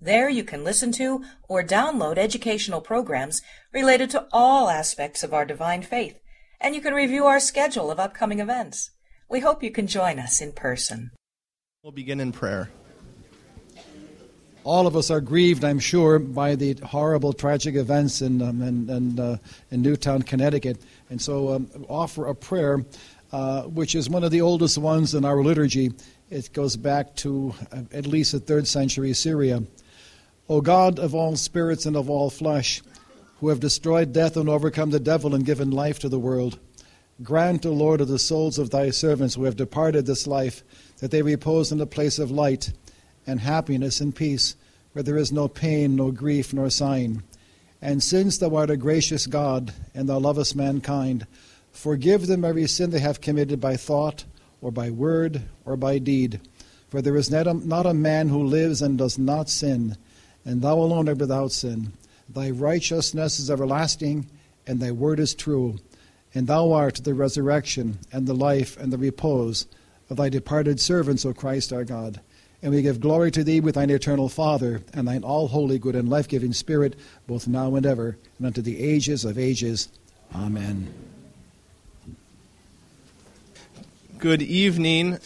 There you can listen to or download educational programs related to all aspects of our divine faith, and you can review our schedule of upcoming events. We hope you can join us in person. We'll begin in prayer. All of us are grieved, I'm sure, by the horrible, tragic events in, um, in, in, uh, in, Newtown, Connecticut. And so um, offer a prayer, uh, which is one of the oldest ones in our liturgy. It goes back to uh, at least the third century Syria. O God of all spirits and of all flesh, who have destroyed death and overcome the devil and given life to the world, grant, O Lord, of the souls of thy servants who have departed this life, that they repose in a place of light and happiness and peace, where there is no pain, no grief, nor sign. And since thou art a gracious God, and thou lovest mankind, forgive them every sin they have committed by thought, or by word, or by deed. For there is not a, not a man who lives and does not sin and thou alone art without sin. Thy righteousness is everlasting, and thy word is true. And thou art the resurrection, and the life, and the repose of thy departed servants, O Christ our God. And we give glory to thee with thine eternal Father, and thine all holy, good, and life giving Spirit, both now and ever, and unto the ages of ages. Amen. Good evening.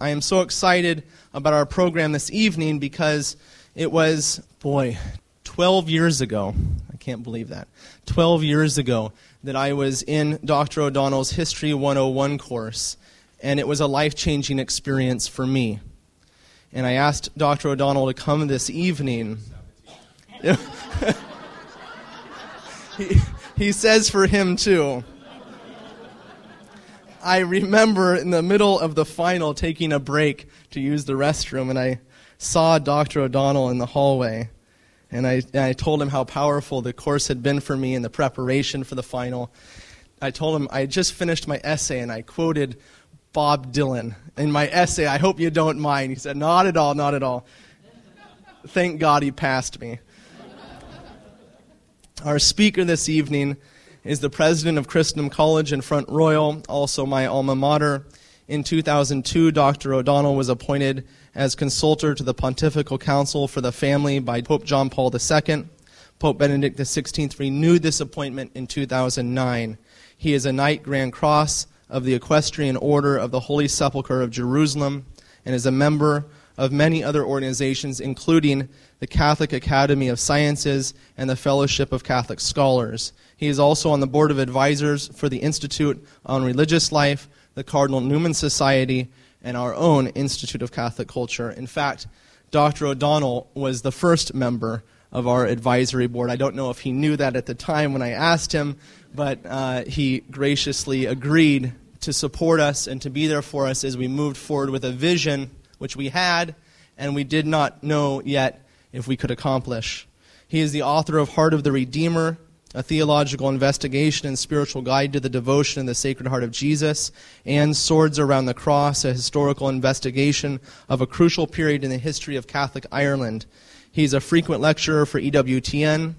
I am so excited about our program this evening because it was, boy, 12 years ago. I can't believe that. 12 years ago that I was in Dr. O'Donnell's History 101 course, and it was a life changing experience for me. And I asked Dr. O'Donnell to come this evening. he, he says for him too. I remember in the middle of the final taking a break to use the restroom, and I saw Dr. O'Donnell in the hallway. And I, and I told him how powerful the course had been for me in the preparation for the final. I told him I had just finished my essay, and I quoted Bob Dylan in my essay. I hope you don't mind. He said, Not at all, not at all. Thank God he passed me. Our speaker this evening is the president of Christendom College in Front Royal, also my alma mater. In 2002, Dr. O'Donnell was appointed as consultor to the Pontifical Council for the Family by Pope John Paul II. Pope Benedict XVI renewed this appointment in 2009. He is a Knight Grand Cross of the Equestrian Order of the Holy Sepulchre of Jerusalem and is a member of many other organizations, including the Catholic Academy of Sciences and the Fellowship of Catholic Scholars. He is also on the board of advisors for the Institute on Religious Life, the Cardinal Newman Society, and our own Institute of Catholic Culture. In fact, Dr. O'Donnell was the first member of our advisory board. I don't know if he knew that at the time when I asked him, but uh, he graciously agreed to support us and to be there for us as we moved forward with a vision which we had and we did not know yet if we could accomplish. He is the author of Heart of the Redeemer, a theological investigation and spiritual guide to the devotion in the Sacred Heart of Jesus, and Swords Around the Cross, a historical investigation of a crucial period in the history of Catholic Ireland. He's a frequent lecturer for EWTN.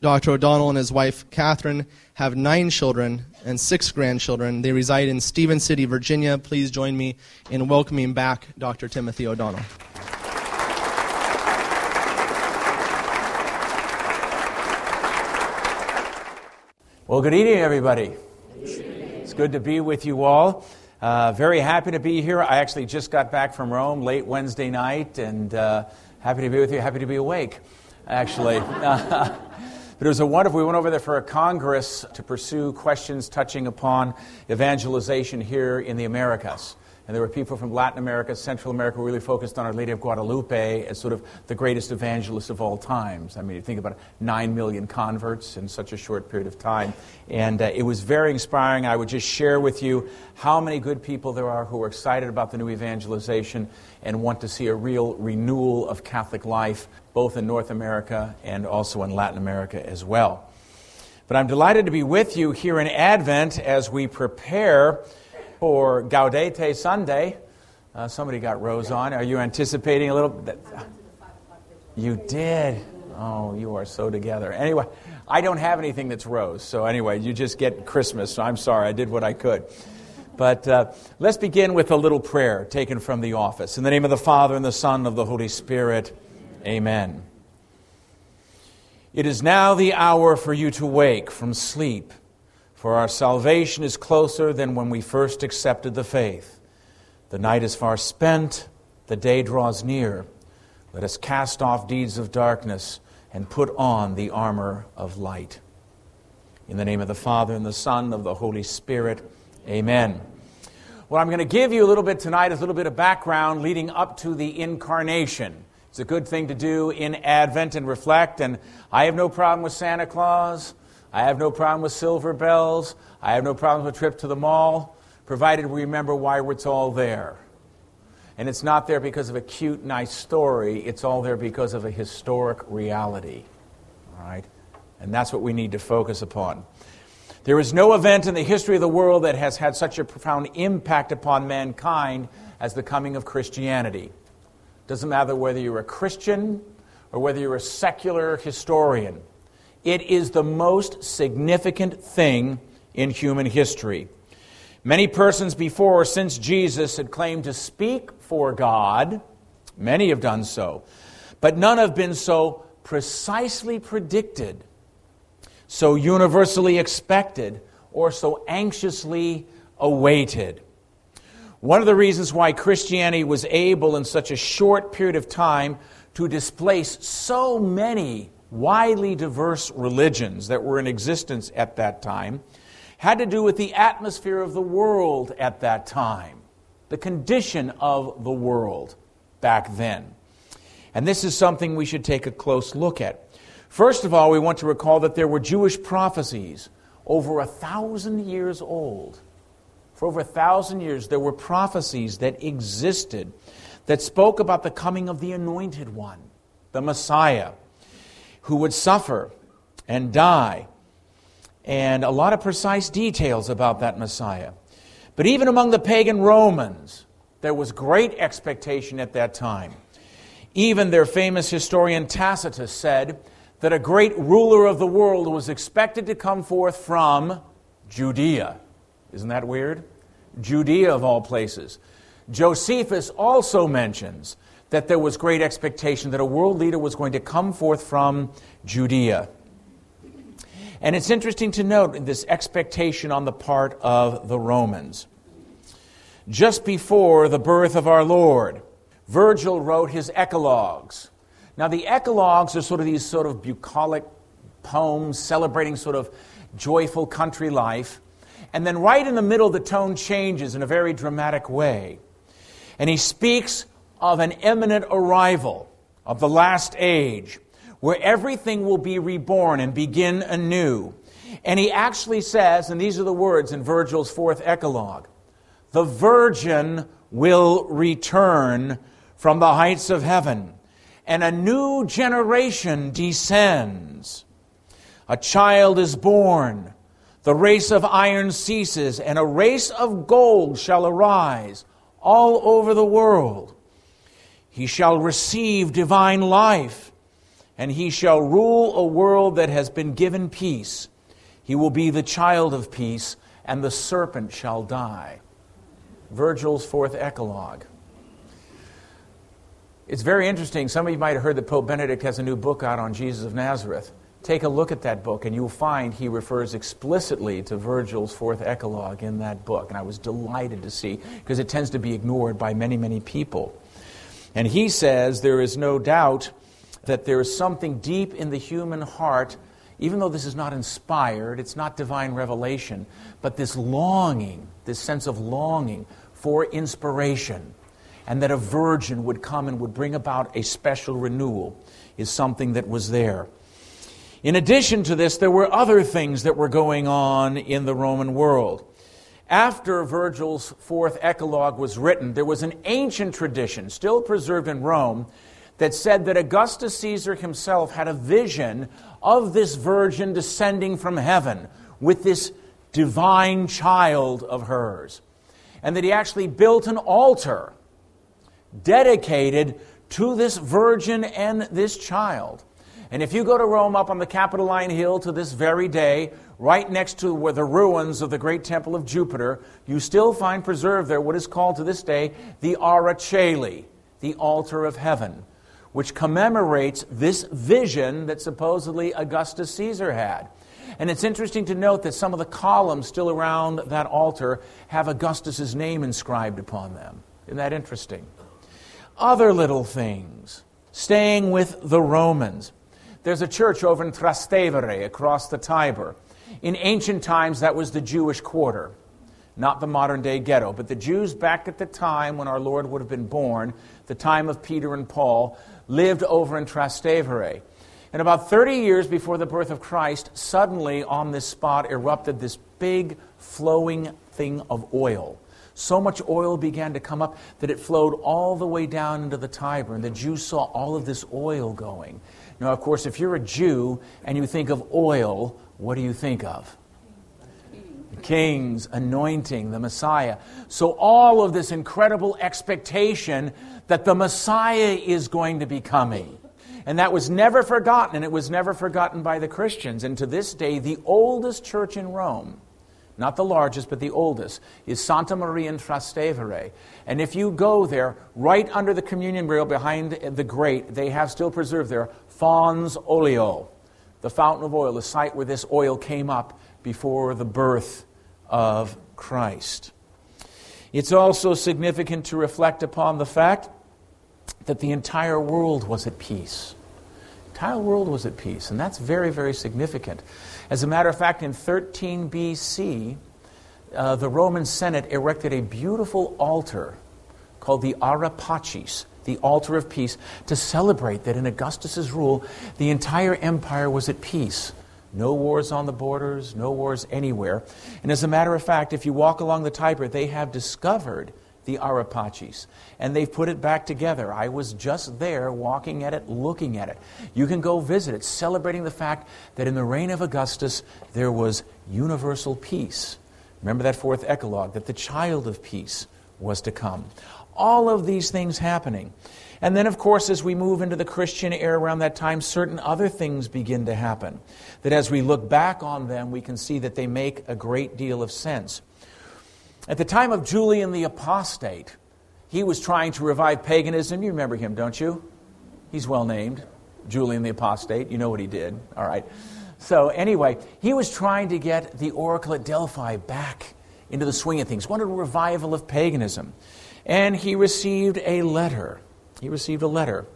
Dr. O'Donnell and his wife, Catherine, have nine children and six grandchildren. They reside in Stephens City, Virginia. Please join me in welcoming back Dr. Timothy O'Donnell. Well, good evening, everybody. It's good to be with you all. Uh, very happy to be here. I actually just got back from Rome late Wednesday night, and uh, happy to be with you. Happy to be awake, actually. But it was a wonderful, we went over there for a congress to pursue questions touching upon evangelization here in the Americas. And there were people from Latin America, Central America, who really focused on Our Lady of Guadalupe as sort of the greatest evangelist of all times. I mean, you think about it, nine million converts in such a short period of time. And uh, it was very inspiring. I would just share with you how many good people there are who are excited about the new evangelization and want to see a real renewal of Catholic life both in North America and also in Latin America as well. But I'm delighted to be with you here in Advent as we prepare for Gaudete Sunday. Uh, somebody got Rose on. Are you anticipating a little? You did. Oh, you are so together. Anyway, I don't have anything that's Rose. So, anyway, you just get Christmas. So I'm sorry. I did what I could. But uh, let's begin with a little prayer taken from the office. In the name of the Father, and the Son, and of the Holy Spirit, amen. It is now the hour for you to wake from sleep, for our salvation is closer than when we first accepted the faith. The night is far spent, the day draws near. Let us cast off deeds of darkness and put on the armor of light. In the name of the Father, and the Son, and of the Holy Spirit, amen. What I'm going to give you a little bit tonight is a little bit of background leading up to the incarnation. It's a good thing to do in Advent and reflect. And I have no problem with Santa Claus. I have no problem with silver bells. I have no problem with a trip to the mall, provided we remember why it's all there. And it's not there because of a cute, nice story. It's all there because of a historic reality. All right? And that's what we need to focus upon. There is no event in the history of the world that has had such a profound impact upon mankind as the coming of Christianity. Doesn't matter whether you're a Christian or whether you're a secular historian. It is the most significant thing in human history. Many persons before or since Jesus had claimed to speak for God. Many have done so. But none have been so precisely predicted, so universally expected, or so anxiously awaited. One of the reasons why Christianity was able in such a short period of time to displace so many widely diverse religions that were in existence at that time had to do with the atmosphere of the world at that time, the condition of the world back then. And this is something we should take a close look at. First of all, we want to recall that there were Jewish prophecies over a thousand years old for over a thousand years, there were prophecies that existed that spoke about the coming of the anointed one, the Messiah, who would suffer and die, and a lot of precise details about that Messiah. But even among the pagan Romans, there was great expectation at that time. Even their famous historian Tacitus said that a great ruler of the world was expected to come forth from Judea. Isn't that weird? Judea of all places. Josephus also mentions that there was great expectation that a world leader was going to come forth from Judea. And it's interesting to note this expectation on the part of the Romans. Just before the birth of our Lord, Virgil wrote his Eclogues. Now, the Eclogues are sort of these sort of bucolic poems celebrating sort of joyful country life. And then, right in the middle, the tone changes in a very dramatic way. And he speaks of an imminent arrival of the last age where everything will be reborn and begin anew. And he actually says, and these are the words in Virgil's fourth Eclogue the virgin will return from the heights of heaven, and a new generation descends. A child is born the race of iron ceases, and a race of gold shall arise all over the world. He shall receive divine life, and he shall rule a world that has been given peace. He will be the child of peace, and the serpent shall die. Virgil's fourth Eclogue. It's very interesting. Some of you might have heard that Pope Benedict has a new book out on Jesus of Nazareth. Take a look at that book, and you'll find he refers explicitly to Virgil's fourth Eclogue in that book. And I was delighted to see, because it tends to be ignored by many, many people. And he says there is no doubt that there is something deep in the human heart, even though this is not inspired, it's not divine revelation, but this longing, this sense of longing for inspiration, and that a virgin would come and would bring about a special renewal is something that was there. In addition to this, there were other things that were going on in the Roman world. After Virgil's fourth Eclogue was written, there was an ancient tradition, still preserved in Rome, that said that Augustus Caesar himself had a vision of this virgin descending from heaven with this divine child of hers. And that he actually built an altar dedicated to this virgin and this child. And if you go to Rome up on the Capitoline Hill to this very day, right next to where the ruins of the great temple of Jupiter, you still find preserved there what is called to this day the Ara Coeli, the altar of heaven, which commemorates this vision that supposedly Augustus Caesar had. And it's interesting to note that some of the columns still around that altar have Augustus's name inscribed upon them. Isn't that interesting? Other little things. Staying with the Romans. There's a church over in Trastevere across the Tiber. In ancient times, that was the Jewish quarter, not the modern day ghetto. But the Jews back at the time when our Lord would have been born, the time of Peter and Paul, lived over in Trastevere. And about 30 years before the birth of Christ, suddenly on this spot erupted this big flowing thing of oil. So much oil began to come up that it flowed all the way down into the Tiber, and the Jews saw all of this oil going. Now, of course, if you're a Jew and you think of oil, what do you think of? Kings, anointing, the Messiah. So, all of this incredible expectation that the Messiah is going to be coming. And that was never forgotten, and it was never forgotten by the Christians. And to this day, the oldest church in Rome, not the largest, but the oldest, is Santa Maria in Trastevere. And if you go there, right under the communion rail behind the grate, they have still preserved there Fons Oleo, the fountain of oil, the site where this oil came up before the birth of Christ. It's also significant to reflect upon the fact that the entire world was at peace. The entire world was at peace, and that's very, very significant. As a matter of fact, in 13 BC, uh, the Roman Senate erected a beautiful altar called the Ara Pacis, the altar of peace, to celebrate that in Augustus's rule, the entire empire was at peace. No wars on the borders, no wars anywhere. And as a matter of fact, if you walk along the Tiber, they have discovered the Ara Pacis, and they've put it back together. I was just there walking at it, looking at it. You can go visit it, celebrating the fact that in the reign of Augustus there was universal peace. Remember that fourth eclogue, that the child of peace was to come. All of these things happening. And then, of course, as we move into the Christian era around that time, certain other things begin to happen. That as we look back on them, we can see that they make a great deal of sense. At the time of Julian the Apostate, he was trying to revive paganism. You remember him, don't you? He's well named, Julian the Apostate. You know what he did. All right. So, anyway, he was trying to get the oracle at Delphi back into the swing of things, wanted a revival of paganism. And he received a letter. He received a letter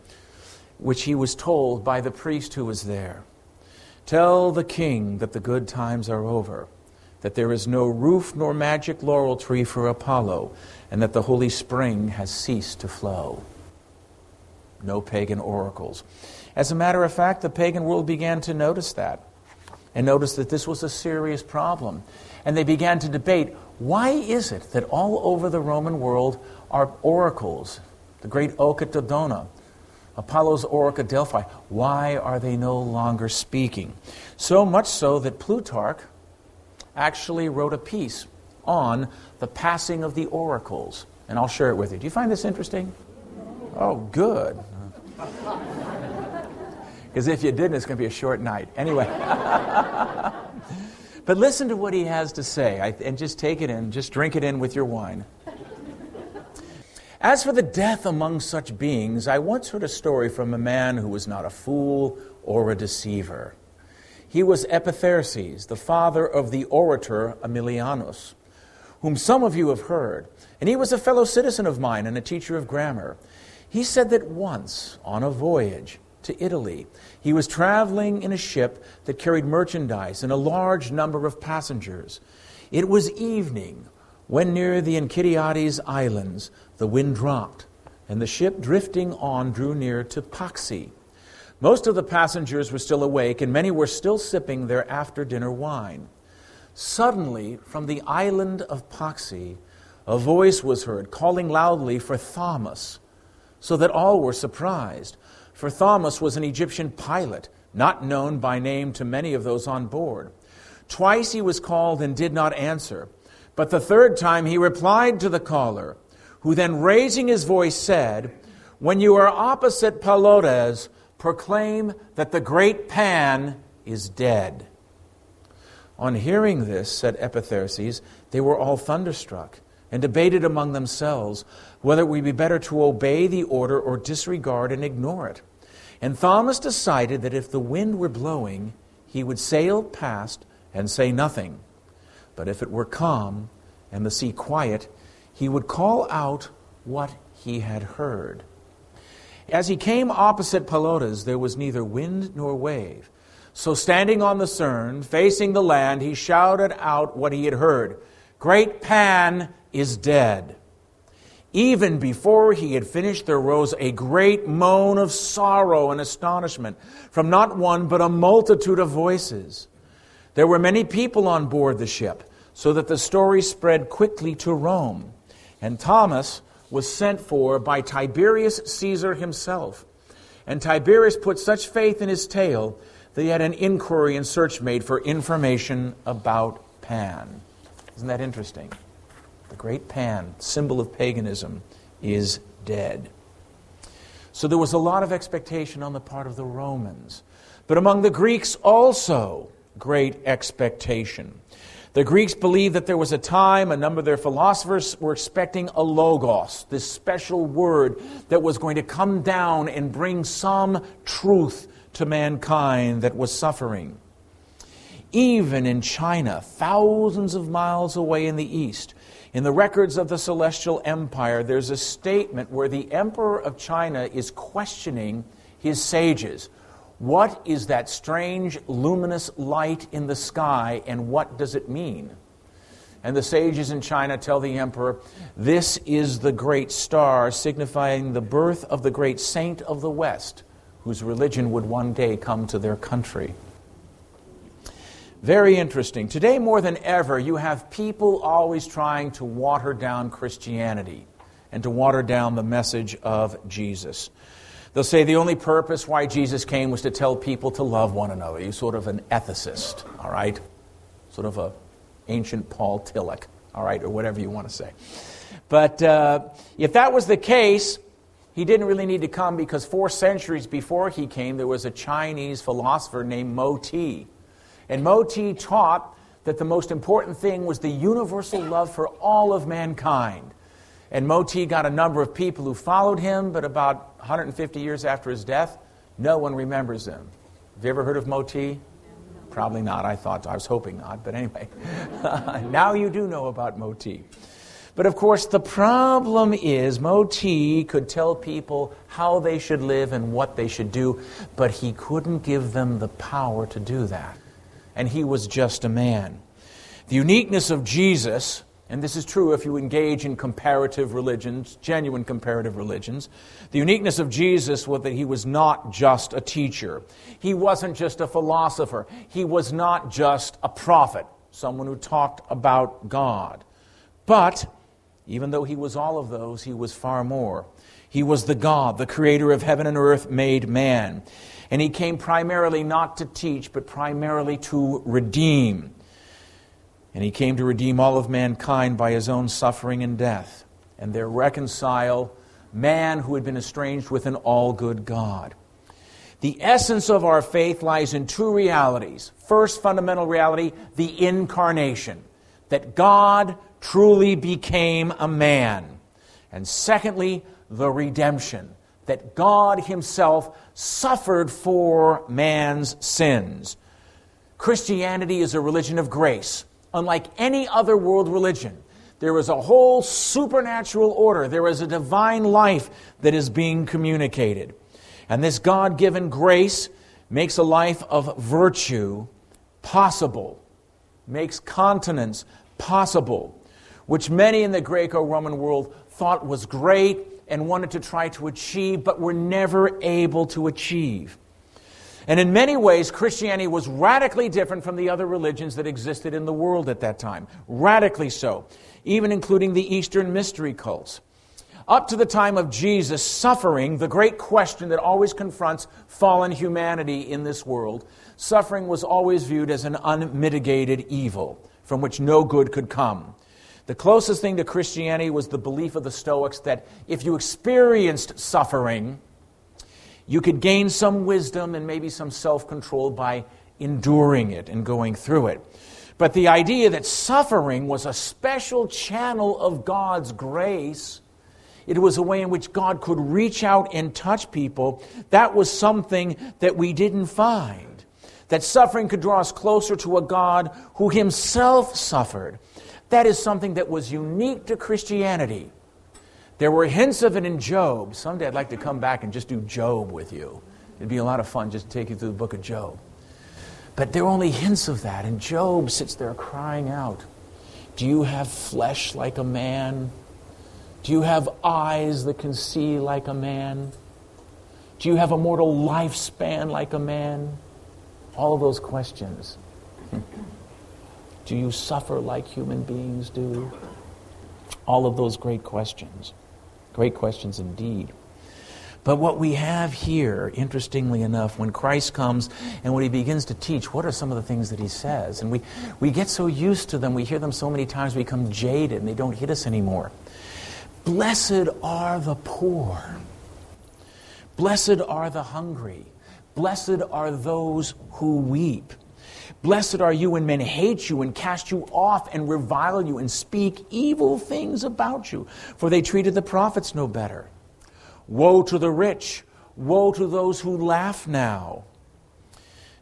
which he was told by the priest who was there Tell the king that the good times are over that there is no roof nor magic laurel tree for Apollo, and that the holy spring has ceased to flow. No pagan oracles. As a matter of fact, the pagan world began to notice that and notice that this was a serious problem. And they began to debate why is it that all over the Roman world are oracles, the great Oak at Dodona, Apollo's Oracle at Delphi, why are they no longer speaking? So much so that Plutarch, actually wrote a piece on the passing of the oracles. And I'll share it with you. Do you find this interesting? Oh, good. Because if you didn't, it's going to be a short night. Anyway. but listen to what he has to say and just take it in, just drink it in with your wine. As for the death among such beings, I once heard a story from a man who was not a fool or a deceiver. He was Epitherses, the father of the orator Aemilianus, whom some of you have heard. And he was a fellow citizen of mine and a teacher of grammar. He said that once, on a voyage to Italy, he was traveling in a ship that carried merchandise and a large number of passengers. It was evening when near the Echinades Islands the wind dropped, and the ship drifting on drew near to Paxi most of the passengers were still awake, and many were still sipping their after dinner wine. Suddenly, from the island of Paxi, a voice was heard calling loudly for Thomas, so that all were surprised. For Thomas was an Egyptian pilot, not known by name to many of those on board. Twice he was called and did not answer, but the third time he replied to the caller, who then raising his voice said, When you are opposite Palodes, proclaim that the great Pan is dead. On hearing this, said Epitherses, they were all thunderstruck and debated among themselves whether it would be better to obey the order or disregard and ignore it. And Thomas decided that if the wind were blowing, he would sail past and say nothing. But if it were calm and the sea quiet, he would call out what he had heard. As he came opposite Palodes, there was neither wind nor wave. So, standing on the stern, facing the land, he shouted out what he had heard Great Pan is dead. Even before he had finished, there rose a great moan of sorrow and astonishment from not one, but a multitude of voices. There were many people on board the ship, so that the story spread quickly to Rome. And Thomas was sent for by Tiberius Caesar himself. And Tiberius put such faith in his tale that he had an inquiry and search made for information about Pan. Isn't that interesting? The great Pan, symbol of paganism, is dead. So there was a lot of expectation on the part of the Romans. But among the Greeks also, great expectation. The Greeks believed that there was a time, a number of their philosophers were expecting a logos, this special word that was going to come down and bring some truth to mankind that was suffering. Even in China, thousands of miles away in the east, in the records of the Celestial Empire, there's a statement where the Emperor of China is questioning his sages. What is that strange luminous light in the sky and what does it mean? And the sages in China tell the emperor, This is the great star signifying the birth of the great saint of the West, whose religion would one day come to their country. Very interesting. Today, more than ever, you have people always trying to water down Christianity and to water down the message of Jesus. They'll say the only purpose why Jesus came was to tell people to love one another. He's sort of an ethicist, all right? Sort of a ancient Paul Tillich, all right, or whatever you want to say. But uh, if that was the case, he didn't really need to come because four centuries before he came, there was a Chinese philosopher named Mo Ti and Moti taught that the most important thing was the universal love for all of mankind. And Moti got a number of people who followed him, but about 150 years after his death, no one remembers him. Have you ever heard of Moti? Probably not. I thought, I was hoping not, but anyway. now you do know about Moti. But of course, the problem is Moti could tell people how they should live and what they should do, but he couldn't give them the power to do that and he was just a man. The uniqueness of Jesus, and this is true if you engage in comparative religions, genuine comparative religions, the uniqueness of Jesus was that he was not just a teacher. He wasn't just a philosopher. He was not just a prophet, someone who talked about God. But, even though he was all of those, he was far more. He was the God, the creator of heaven and earth, made man. And he came primarily not to teach, but primarily to redeem. And he came to redeem all of mankind by his own suffering and death, and there reconcile man who had been estranged with an all good God. The essence of our faith lies in two realities. First, fundamental reality, the incarnation, that God truly became a man. And secondly, the redemption, that God Himself suffered for man's sins. Christianity is a religion of grace, unlike any other world religion. There is a whole supernatural order, there is a divine life that is being communicated. And this God given grace makes a life of virtue possible, makes continence possible, which many in the Greco Roman world thought was great and wanted to try to achieve, but were never able to achieve. And in many ways, Christianity was radically different from the other religions that existed in the world at that time. Radically so, even including the Eastern mystery cults. Up to the time of Jesus, suffering, the great question that always confronts fallen humanity in this world, suffering was always viewed as an unmitigated evil from which no good could come. The closest thing to Christianity was the belief of the Stoics that if you experienced suffering, you could gain some wisdom and maybe some self control by enduring it and going through it. But the idea that suffering was a special channel of God's grace, it was a way in which God could reach out and touch people, that was something that we didn't find. That suffering could draw us closer to a God who himself suffered. That is something that was unique to Christianity. There were hints of it in Job. Someday I'd like to come back and just do Job with you. It'd be a lot of fun just to take you through the book of Job. But there are only hints of that, and Job sits there crying out Do you have flesh like a man? Do you have eyes that can see like a man? Do you have a mortal lifespan like a man? All of those questions. Do you suffer like human beings do? All of those great questions. Great questions indeed. But what we have here, interestingly enough, when Christ comes and when he begins to teach, what are some of the things that he says? And we, we get so used to them, we hear them so many times, we become jaded and they don't hit us anymore. Blessed are the poor. Blessed are the hungry. Blessed are those who weep. Blessed are you when men hate you and cast you off and revile you and speak evil things about you, for they treated the prophets no better. Woe to the rich! Woe to those who laugh now.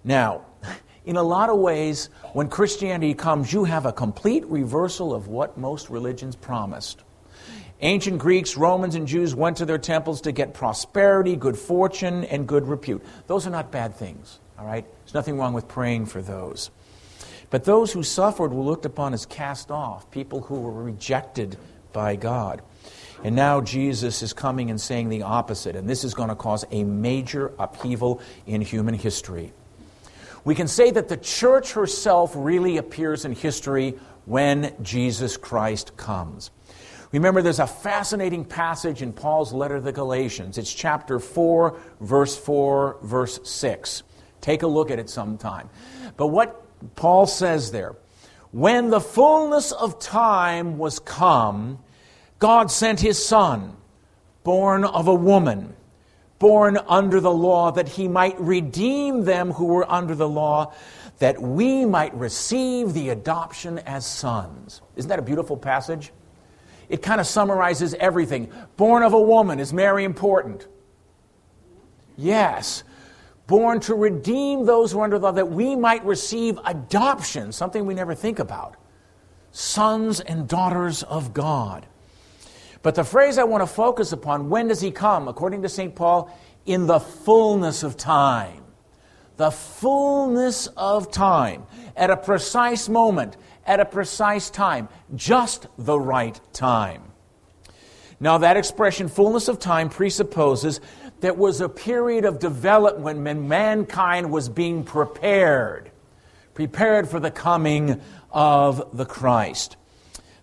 Now, in a lot of ways, when Christianity comes, you have a complete reversal of what most religions promised. Ancient Greeks, Romans, and Jews went to their temples to get prosperity, good fortune, and good repute. Those are not bad things, all right? There's nothing wrong with praying for those. But those who suffered were looked upon as cast off, people who were rejected by God. And now Jesus is coming and saying the opposite, and this is going to cause a major upheaval in human history. We can say that the church herself really appears in history when Jesus Christ comes. Remember, there's a fascinating passage in Paul's letter to the Galatians. It's chapter 4, verse 4, verse 6. Take a look at it sometime. But what Paul says there, when the fullness of time was come, God sent his Son, born of a woman, born under the law, that he might redeem them who were under the law, that we might receive the adoption as sons. Isn't that a beautiful passage? It kind of summarizes everything. Born of a woman, is Mary important? Yes born to redeem those who are under the law, that we might receive adoption, something we never think about. Sons and daughters of God. But the phrase I want to focus upon, when does he come? According to St. Paul, in the fullness of time. The fullness of time. At a precise moment, at a precise time, just the right time. Now, that expression, fullness of time, presupposes that was a period of development when mankind was being prepared, prepared for the coming of the Christ.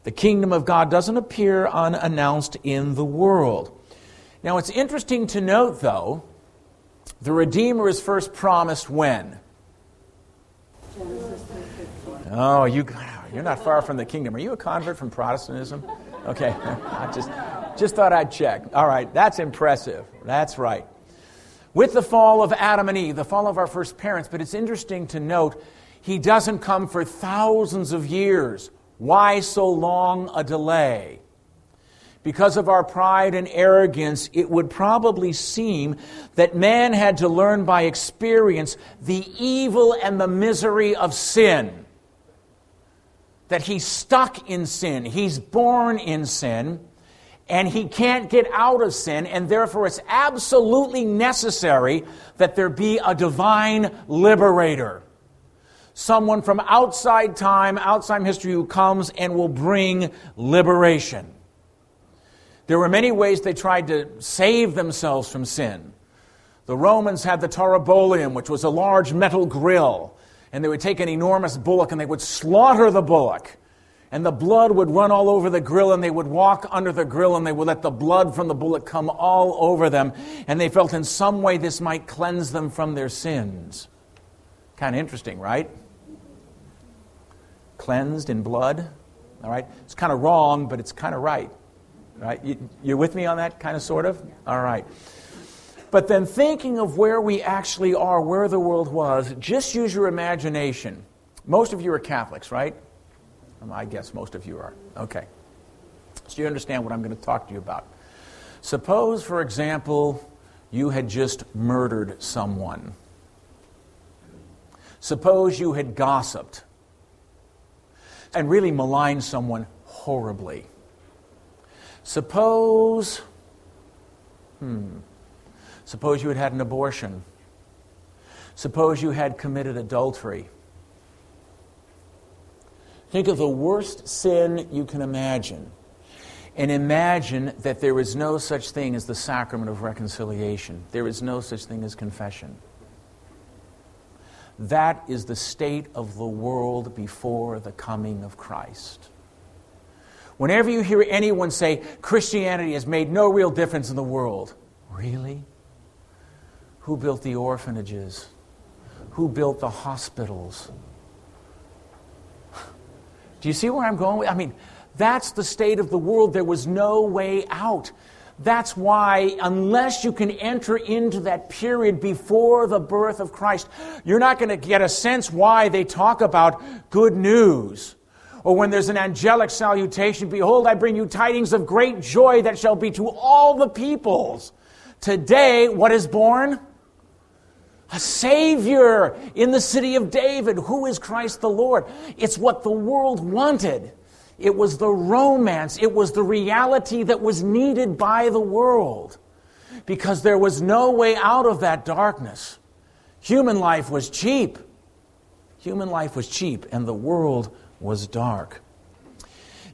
The kingdom of God doesn't appear unannounced in the world. Now, it's interesting to note, though, the Redeemer is first promised when? Oh, you, you're not far from the kingdom. Are you a convert from Protestantism? Okay, I just, just thought I'd check. All right, that's impressive. That's right. With the fall of Adam and Eve, the fall of our first parents, but it's interesting to note he doesn't come for thousands of years. Why so long a delay? Because of our pride and arrogance, it would probably seem that man had to learn by experience the evil and the misery of sin that he's stuck in sin. He's born in sin, and he can't get out of sin, and therefore it's absolutely necessary that there be a divine liberator. Someone from outside time, outside history, who comes and will bring liberation. There were many ways they tried to save themselves from sin. The Romans had the taurobolium, which was a large metal grill and they would take an enormous bullock and they would slaughter the bullock. and the blood would run all over the grill, and they would walk under the grill, and they would let the blood from the bullet come all over them, and they felt in some way this might cleanse them from their sins. Kind of interesting, right? Cleansed in blood, all right? It's kind of wrong, but it's kind of right, right? You, you're with me on that, kind of, sort of? All right. But then thinking of where we actually are, where the world was, just use your imagination. Most of you are Catholics, right? I guess most of you are. Okay. So you understand what I'm going to talk to you about. Suppose, for example, you had just murdered someone. Suppose you had gossiped and really maligned someone horribly. Suppose, hmm, suppose you had had an abortion. Suppose you had committed adultery. Think of the worst sin you can imagine. And imagine that there is no such thing as the sacrament of reconciliation. There is no such thing as confession. That is the state of the world before the coming of Christ. Whenever you hear anyone say Christianity has made no real difference in the world, really? Who built the orphanages? Who built the hospitals? Do you see where I'm going? I mean, that's the state of the world. There was no way out. That's why, unless you can enter into that period before the birth of Christ, you're not going to get a sense why they talk about good news. Or when there's an angelic salutation, behold, I bring you tidings of great joy that shall be to all the peoples. Today, what is born? A Savior in the city of David. Who is Christ the Lord? It's what the world wanted. It was the romance, it was the reality that was needed by the world because there was no way out of that darkness. Human life was cheap. Human life was cheap, and the world was dark.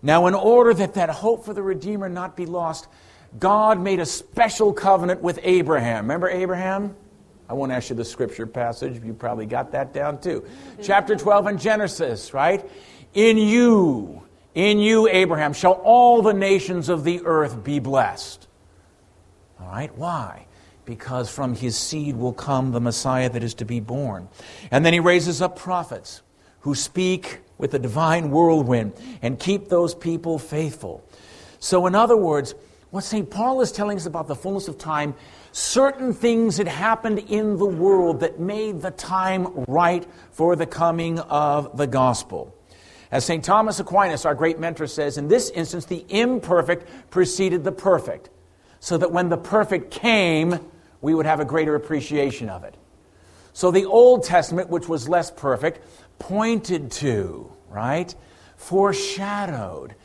Now, in order that that hope for the Redeemer not be lost, God made a special covenant with Abraham. Remember Abraham? I won't ask you the scripture passage. You probably got that down too. Chapter 12 in Genesis, right? In you, in you, Abraham, shall all the nations of the earth be blessed. All right? Why? Because from his seed will come the Messiah that is to be born. And then he raises up prophets who speak with the divine whirlwind and keep those people faithful. So, in other words, what St. Paul is telling us about the fullness of time certain things had happened in the world that made the time right for the coming of the gospel. As St. Thomas Aquinas, our great mentor, says, in this instance, the imperfect preceded the perfect, so that when the perfect came, we would have a greater appreciation of it. So the Old Testament, which was less perfect, pointed to, right? Foreshadowed,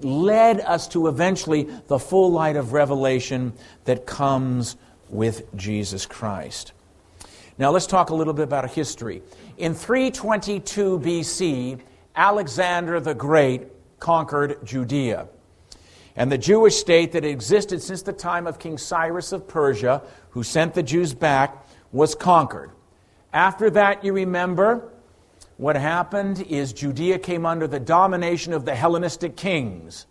led us to eventually the full light of revelation that comes with Jesus Christ. Now let's talk a little bit about history. In 322 BC, Alexander the Great conquered Judea. And the Jewish state that existed since the time of King Cyrus of Persia, who sent the Jews back, was conquered. After that, you remember, what happened is Judea came under the domination of the Hellenistic kings.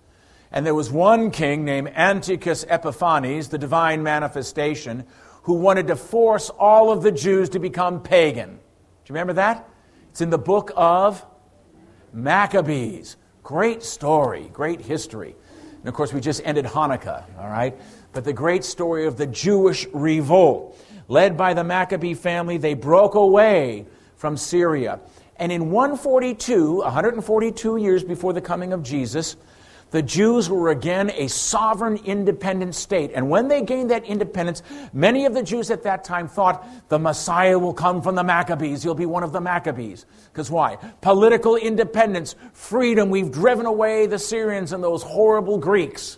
And there was one king named Antiochus Epiphanes, the divine manifestation, who wanted to force all of the Jews to become pagan. Do you remember that? It's in the book of Maccabees. Great story, great history. And of course, we just ended Hanukkah, all right? But the great story of the Jewish revolt. Led by the Maccabee family, they broke away from Syria. And in 142, 142 years before the coming of Jesus, the Jews were again a sovereign, independent state. And when they gained that independence, many of the Jews at that time thought the Messiah will come from the Maccabees. He'll be one of the Maccabees. Because why? Political independence, freedom. We've driven away the Syrians and those horrible Greeks.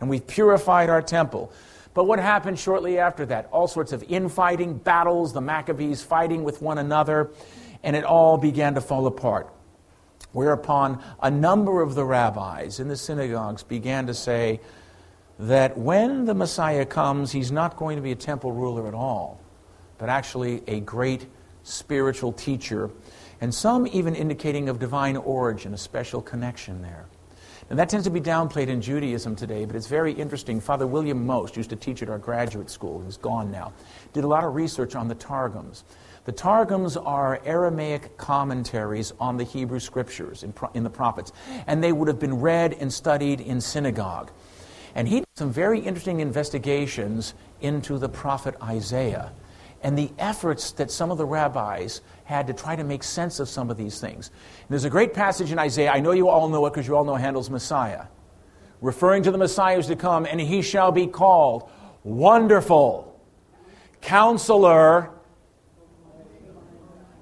And we've purified our temple. But what happened shortly after that? All sorts of infighting, battles, the Maccabees fighting with one another, and it all began to fall apart. Whereupon a number of the rabbis in the synagogues began to say that when the Messiah comes, he's not going to be a temple ruler at all, but actually a great spiritual teacher. and some even indicating of divine origin, a special connection there. And that tends to be downplayed in Judaism today, but it's very interesting. Father William Most used to teach at our graduate school, he's gone now, did a lot of research on the Targums. The Targums are Aramaic commentaries on the Hebrew scriptures in, in, the prophets, and they would have been read and studied in synagogue. And he did some very interesting investigations into the prophet Isaiah and the efforts that some of the rabbis had to try to make sense of some of these things. And there's a great passage in Isaiah. I know you all know it because you all know Handel's Messiah, referring to the Messiah who's to come, and he shall be called Wonderful, Counselor,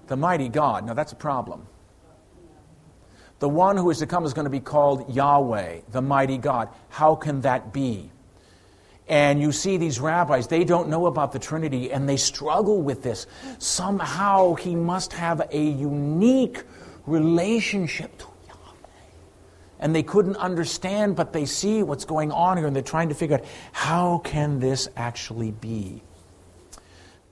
the Mighty God. Now that's a problem. The one who is to come is going to be called Yahweh, the Mighty God. How can that be? And you see these rabbis, they don't know about the Trinity and they struggle with this. Somehow he must have a unique relationship to Yahweh. And they couldn't understand, but they see what's going on here and they're trying to figure out how can this actually be?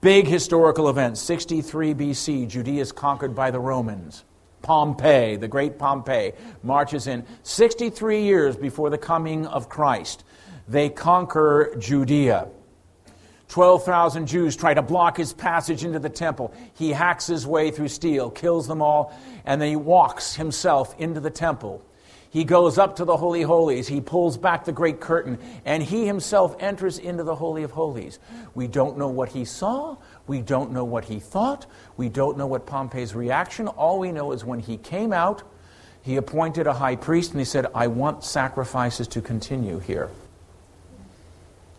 Big historical event 63 BC, Judea is conquered by the Romans. Pompey, the great Pompey, marches in 63 years before the coming of Christ they conquer Judea. 12,000 Jews try to block his passage into the temple. He hacks his way through steel, kills them all, and then he walks himself into the temple. He goes up to the Holy Holies. He pulls back the great curtain, and he himself enters into the Holy of Holies. We don't know what he saw. We don't know what he thought. We don't know what Pompey's reaction. All we know is when he came out, he appointed a high priest and he said, I want sacrifices to continue here.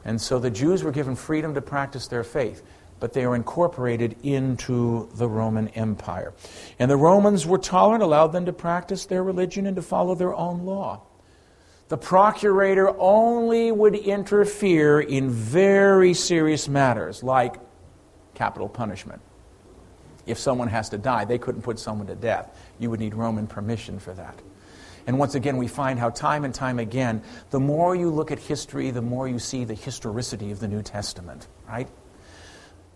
And so the Jews were given freedom to practice their faith, but they were incorporated into the Roman Empire. And the Romans were tolerant, allowed them to practice their religion and to follow their own law. The procurator only would interfere in very serious matters like capital punishment. If someone has to die, they couldn't put someone to death. You would need Roman permission for that. And once again, we find how time and time again, the more you look at history, the more you see the historicity of the New Testament, right?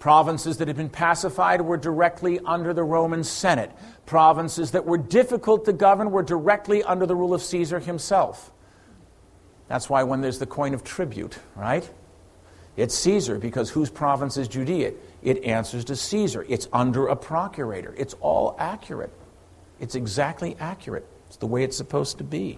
Provinces that had been pacified were directly under the Roman Senate. Provinces that were difficult to govern were directly under the rule of Caesar himself. That's why when there's the coin of tribute, right? It's Caesar because whose province is Judea? It answers to Caesar. It's under a procurator. It's all accurate. It's exactly accurate. It's the way it's supposed to be.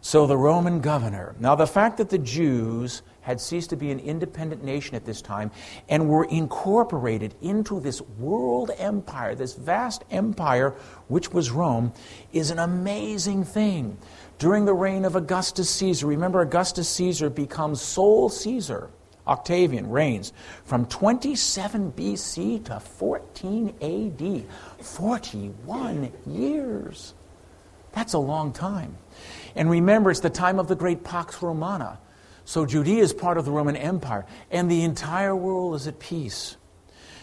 So the Roman governor. Now, the fact that the Jews had ceased to be an independent nation at this time and were incorporated into this world empire, this vast empire which was Rome, is an amazing thing. During the reign of Augustus Caesar, remember, Augustus Caesar becomes sole Caesar. Octavian reigns from 27 BC to 14 AD. 41 years. That's a long time. And remember, it's the time of the great Pax Romana. So Judea is part of the Roman Empire, and the entire world is at peace.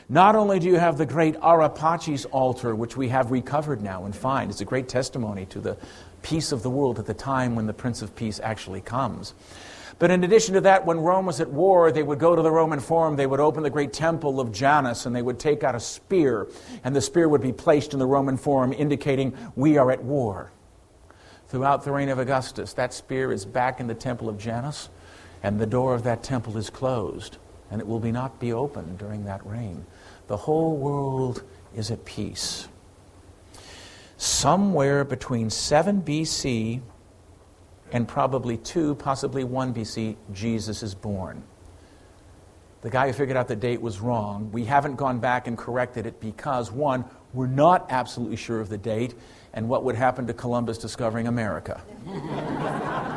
Not only do you have the great Ara Pacis altar, which we have recovered now and find, it's a great testimony to the peace of the world at the time when the Prince of Peace actually comes. But in addition to that, when Rome was at war, they would go to the Roman Forum, they would open the great temple of Janus, and they would take out a spear, and the spear would be placed in the Roman Forum, indicating, We are at war throughout the reign of Augustus. That spear is back in the temple of Janus, and the door of that temple is closed, and it will be not be opened during that reign. The whole world is at peace. Somewhere between 7 BC and probably 2, possibly 1 BC, Jesus is born. The guy who figured out the date was wrong. We haven't gone back and corrected it because, one, we're not absolutely sure of the date, and what would happen to Columbus discovering America.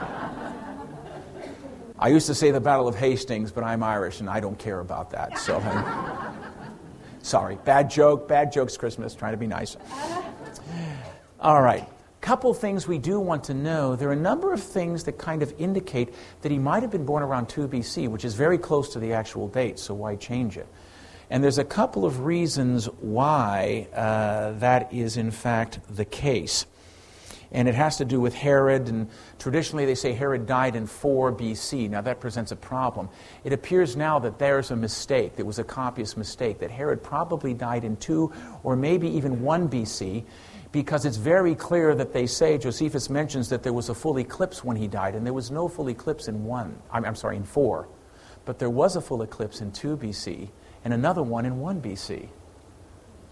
I used to say the Battle of Hastings, but I'm Irish and I don't care about that. So, I'm, sorry, bad joke, bad jokes Christmas, trying to be nice. All right, couple things we do want to know. There are a number of things that kind of indicate that he might have been born around 2 BC, which is very close to the actual date, so why change it? And there's a couple of reasons why uh, that is, in fact, the case. And it has to do with Herod. And traditionally, they say Herod died in 4 BC. Now, that presents a problem. It appears now that there's a mistake. There was a copyist mistake, that Herod probably died in 2 or maybe even 1 BC, because it's very clear that they say, Josephus mentions that there was a full eclipse when he died, and there was no full eclipse in 1. I'm, I'm sorry, in 4. But there was a full eclipse in 2 BC and another one in 1 BC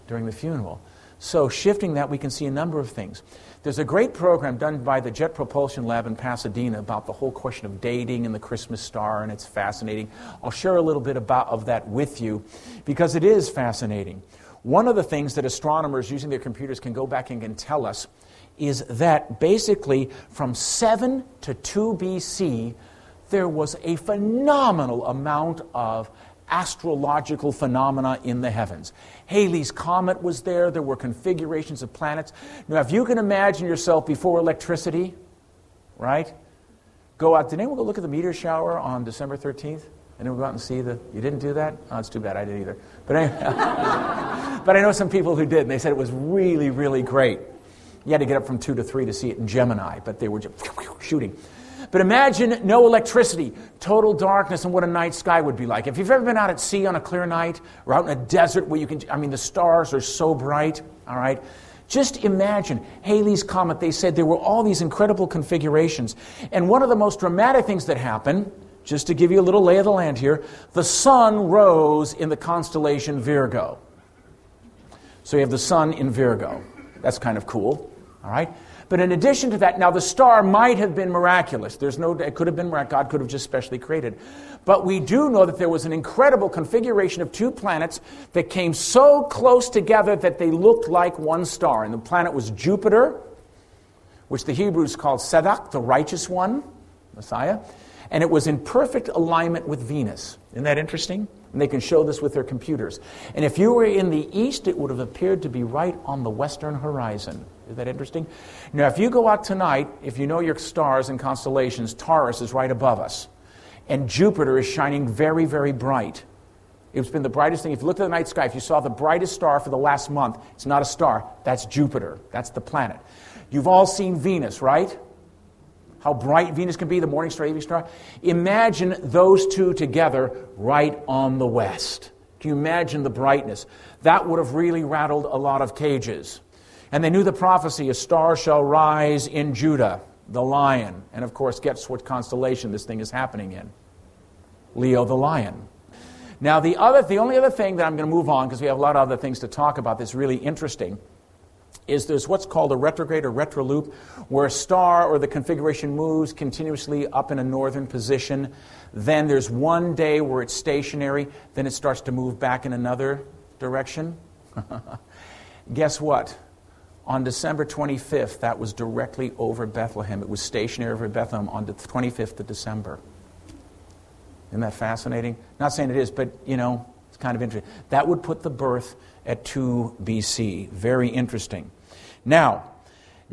during the funeral. So, shifting that, we can see a number of things. There's a great program done by the Jet Propulsion Lab in Pasadena about the whole question of dating and the Christmas star, and it's fascinating. I'll share a little bit about, of that with you because it is fascinating. One of the things that astronomers using their computers can go back and can tell us is that basically from 7 to 2 BC, there was a phenomenal amount of astrological phenomena in the heavens. Halley's Comet was there, there were configurations of planets. Now, if you can imagine yourself before electricity, right? Go out. Did anyone go look at the meteor shower on December 13th? Anyone go out and see the. You didn't do that? Oh, it's too bad. I didn't either. But, anyway, but I know some people who did, and they said it was really, really great. You had to get up from 2 to 3 to see it in Gemini, but they were just shooting. But imagine no electricity, total darkness, and what a night sky would be like. If you've ever been out at sea on a clear night or out in a desert where you can, I mean, the stars are so bright, all right? Just imagine Halley's Comet. They said there were all these incredible configurations. And one of the most dramatic things that happened, just to give you a little lay of the land here, the sun rose in the constellation Virgo. So you have the sun in Virgo. That's kind of cool, all right? But in addition to that, now the star might have been miraculous. There's no, it could have been, God could have just specially created. But we do know that there was an incredible configuration of two planets that came so close together that they looked like one star. And the planet was Jupiter, which the Hebrews called Sadak, the righteous one, Messiah. And it was in perfect alignment with Venus. Isn't that interesting? And they can show this with their computers. And if you were in the east, it would have appeared to be right on the western horizon. Is that interesting? Now, if you go out tonight, if you know your stars and constellations, Taurus is right above us. And Jupiter is shining very, very bright. It's been the brightest thing. If you looked at the night sky, if you saw the brightest star for the last month, it's not a star, that's Jupiter. That's the planet. You've all seen Venus, right? How bright Venus can be, the morning star, evening star. Imagine those two together right on the west. Can you imagine the brightness? That would have really rattled a lot of cages. And they knew the prophecy a star shall rise in Judah, the lion. And of course, guess what constellation this thing is happening in? Leo the lion. Now, the, other, the only other thing that I'm going to move on, because we have a lot of other things to talk about that's really interesting, is there's what's called a retrograde or retroloop, where a star or the configuration moves continuously up in a northern position. Then there's one day where it's stationary, then it starts to move back in another direction. Guess what? On December 25th, that was directly over Bethlehem. It was stationary over Bethlehem on the 25th of December. Isn't that fascinating? Not saying it is, but you know, it's kind of interesting. That would put the birth at 2 BC. Very interesting. Now,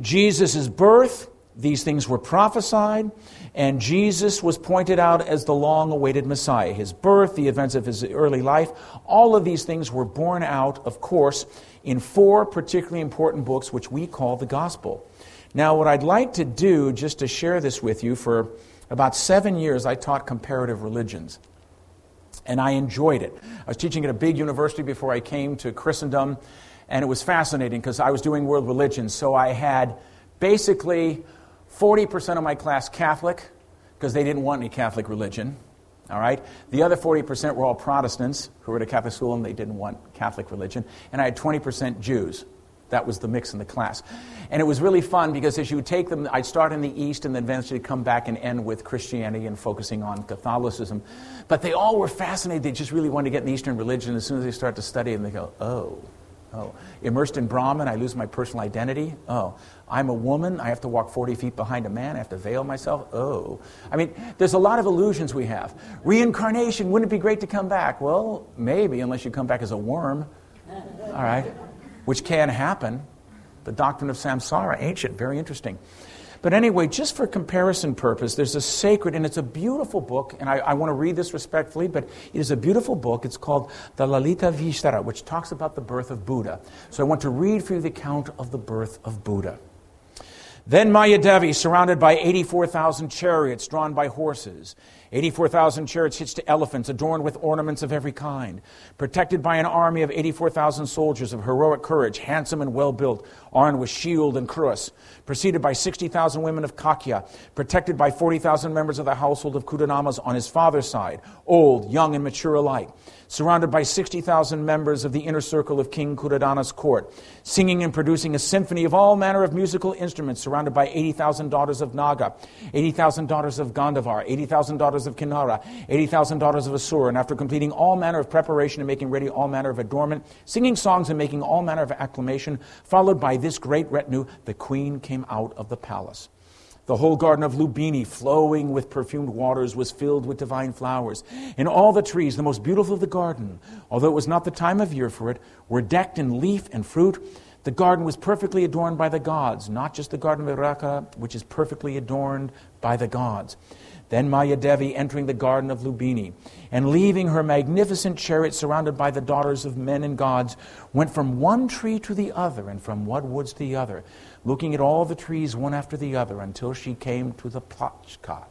Jesus' birth, these things were prophesied, and Jesus was pointed out as the long awaited Messiah. His birth, the events of his early life, all of these things were borne out, of course, in four particularly important books, which we call the Gospel. Now, what I'd like to do, just to share this with you, for about seven years I taught comparative religions. And I enjoyed it. I was teaching at a big university before I came to Christendom, and it was fascinating because I was doing world religions. So I had basically 40% of my class Catholic, because they didn't want any Catholic religion. All right? The other 40% were all Protestants who were at a Catholic school and they didn't want Catholic religion. And I had 20% Jews. That was the mix in the class. And it was really fun because as you would take them, I'd start in the East and then eventually come back and end with Christianity and focusing on Catholicism. But they all were fascinated. They just really wanted to get in Eastern religion. As soon as they start to study and they go, oh, oh. Immersed in Brahman, I lose my personal identity. Oh. I'm a woman. I have to walk 40 feet behind a man. I have to veil myself. Oh. I mean, there's a lot of illusions we have. Reincarnation, wouldn't it be great to come back? Well, maybe, unless you come back as a worm. All right. Which can happen. The doctrine of samsara, ancient, very interesting. But anyway, just for comparison purpose, there's a sacred, and it's a beautiful book, and I, I want to read this respectfully, but it is a beautiful book. It's called the Lalita Vistara, which talks about the birth of Buddha. So I want to read for you the account of the birth of Buddha. Then Mayadevi, surrounded by 84,000 chariots drawn by horses, 84,000 chariots hitched to elephants, adorned with ornaments of every kind, protected by an army of 84,000 soldiers of heroic courage, handsome and well built, armed with shield and cuirass, preceded by 60,000 women of Kakya, protected by 40,000 members of the household of Kudanamas on his father's side, old, young, and mature alike surrounded by 60,000 members of the inner circle of King Kudadana's court, singing and producing a symphony of all manner of musical instruments, surrounded by 80,000 daughters of Naga, 80,000 daughters of Gandharva, 80,000 daughters of Kinnara, 80,000 daughters of Asura, and after completing all manner of preparation and making ready all manner of adornment, singing songs and making all manner of acclamation, followed by this great retinue, the queen came out of the palace. The whole garden of Lumbini, flowing with perfumed waters, was filled with divine flowers. And all the trees, the most beautiful of the garden, although it was not the time of year for it, were decked in leaf and fruit. The garden was perfectly adorned by the gods, not just the garden of Iraka, which is perfectly adorned by the gods. Then Maya Devi, entering the garden of Lumbini, and leaving her magnificent chariot surrounded by the daughters of men and gods, went from one tree to the other, and from one woods to the other, looking at all the trees one after the other until she came to the plaksha,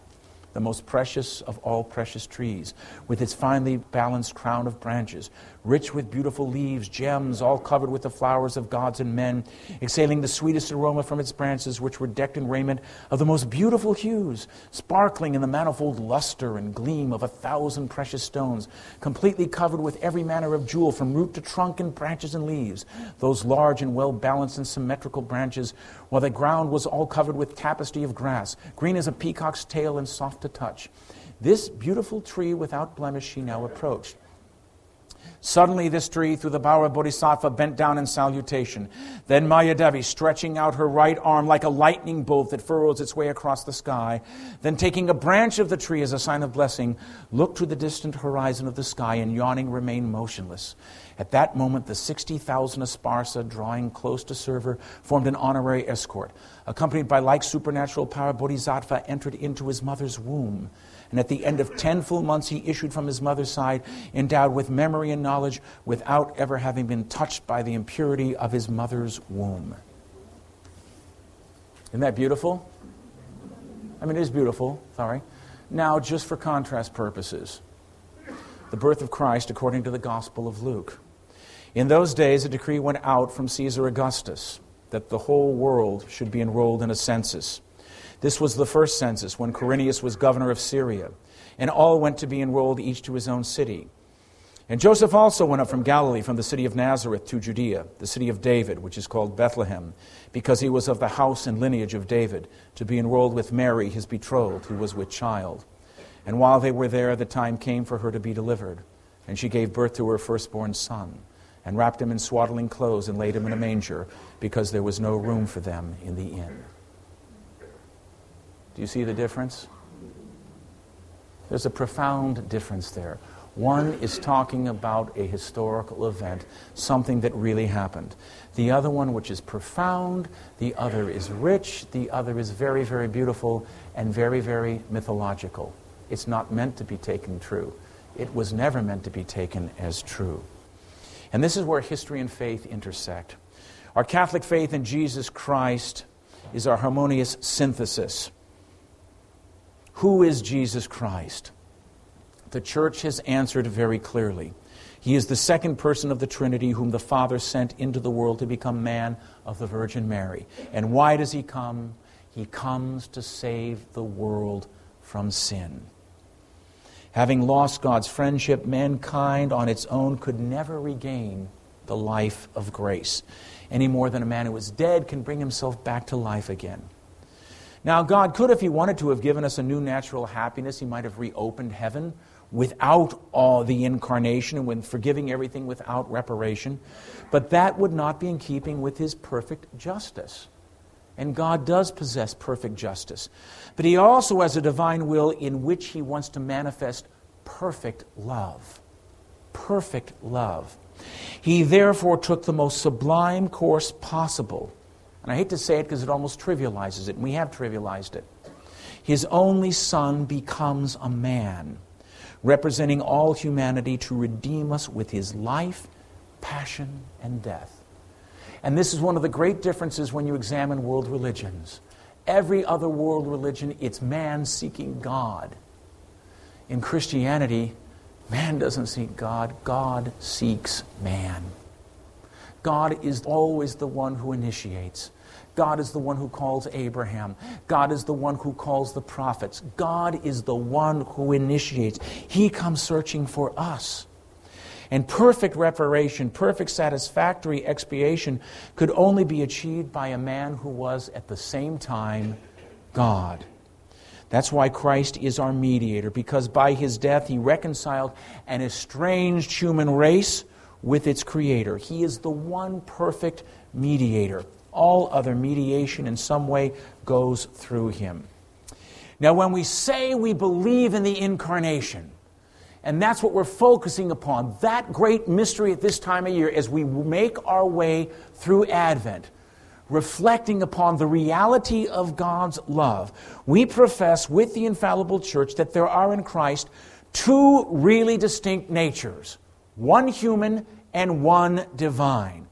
the most precious of all precious trees, with its finely balanced crown of branches, rich with beautiful leaves, gems, all covered with the flowers of gods and men, exhaling the sweetest aroma from its branches, which were decked in raiment of the most beautiful hues, sparkling in the manifold luster and gleam of a thousand precious stones, completely covered with every manner of jewel from root to trunk and branches and leaves, those large and well balanced and symmetrical branches, while the ground was all covered with tapestry of grass, green as a peacock's tail and soft to touch. This beautiful tree without blemish she now approached. Suddenly, this tree, through the bower of Bodhisattva, bent down in salutation. Then Mayadevi, stretching out her right arm like a lightning bolt that furrows its way across the sky, then taking a branch of the tree as a sign of blessing, looked to the distant horizon of the sky and yawning remained motionless. At that moment, the 60,000 Asparsa, drawing close to serve her, formed an honorary escort. Accompanied by like supernatural power, Bodhisattva entered into his mother's womb. And at the end of 10 full months, he issued from his mother's side, endowed with memory and knowledge, without ever having been touched by the impurity of his mother's womb. Isn't that beautiful? I mean, it is beautiful, sorry. Now, just for contrast purposes, the birth of Christ according to the Gospel of Luke. In those days, a decree went out from Caesar Augustus that the whole world should be enrolled in a census. This was the first census when Quirinius was governor of Syria, and all went to be enrolled, each to his own city. And Joseph also went up from Galilee, from the city of Nazareth to Judea, the city of David, which is called Bethlehem, because he was of the house and lineage of David, to be enrolled with Mary, his betrothed, who was with child. And while they were there, the time came for her to be delivered. And she gave birth to her firstborn son, and wrapped him in swaddling clothes, and laid him in a manger, because there was no room for them in the inn. Do you see the difference? There's a profound difference there. One is talking about a historical event, something that really happened. The other one, which is profound, the other is rich, the other is very, very beautiful, and very, very mythological. It's not meant to be taken true. It was never meant to be taken as true. And this is where history and faith intersect. Our Catholic faith in Jesus Christ is our harmonious synthesis who is Jesus Christ? The church has answered very clearly. He is the second person of the Trinity whom the Father sent into the world to become man of the Virgin Mary. And why does he come? He comes to save the world from sin. Having lost God's friendship, mankind on its own could never regain the life of grace, any more than a man who is dead can bring himself back to life again. Now, God could, if He wanted to, have given us a new natural happiness. He might have reopened heaven without all the incarnation and forgiving everything without reparation. But that would not be in keeping with His perfect justice. And God does possess perfect justice. But He also has a divine will in which He wants to manifest perfect love. Perfect love. He therefore took the most sublime course possible and I hate to say it because it almost trivializes it, and we have trivialized it. His only Son becomes a man, representing all humanity to redeem us with his life, passion, and death. And this is one of the great differences when you examine world religions. Every other world religion, it's man seeking God. In Christianity, man doesn't seek God, God seeks man. God is always the one who initiates. God is the one who calls Abraham. God is the one who calls the prophets. God is the one who initiates. He comes searching for us. And perfect reparation, perfect satisfactory expiation could only be achieved by a man who was at the same time God. That's why Christ is our mediator, because by his death he reconciled an estranged human race with its creator. He is the one perfect mediator. All other mediation in some way goes through him. Now, when we say we believe in the incarnation, and that's what we're focusing upon, that great mystery at this time of year as we make our way through Advent, reflecting upon the reality of God's love. We profess with the infallible church that there are in Christ two really distinct natures one human and one divine.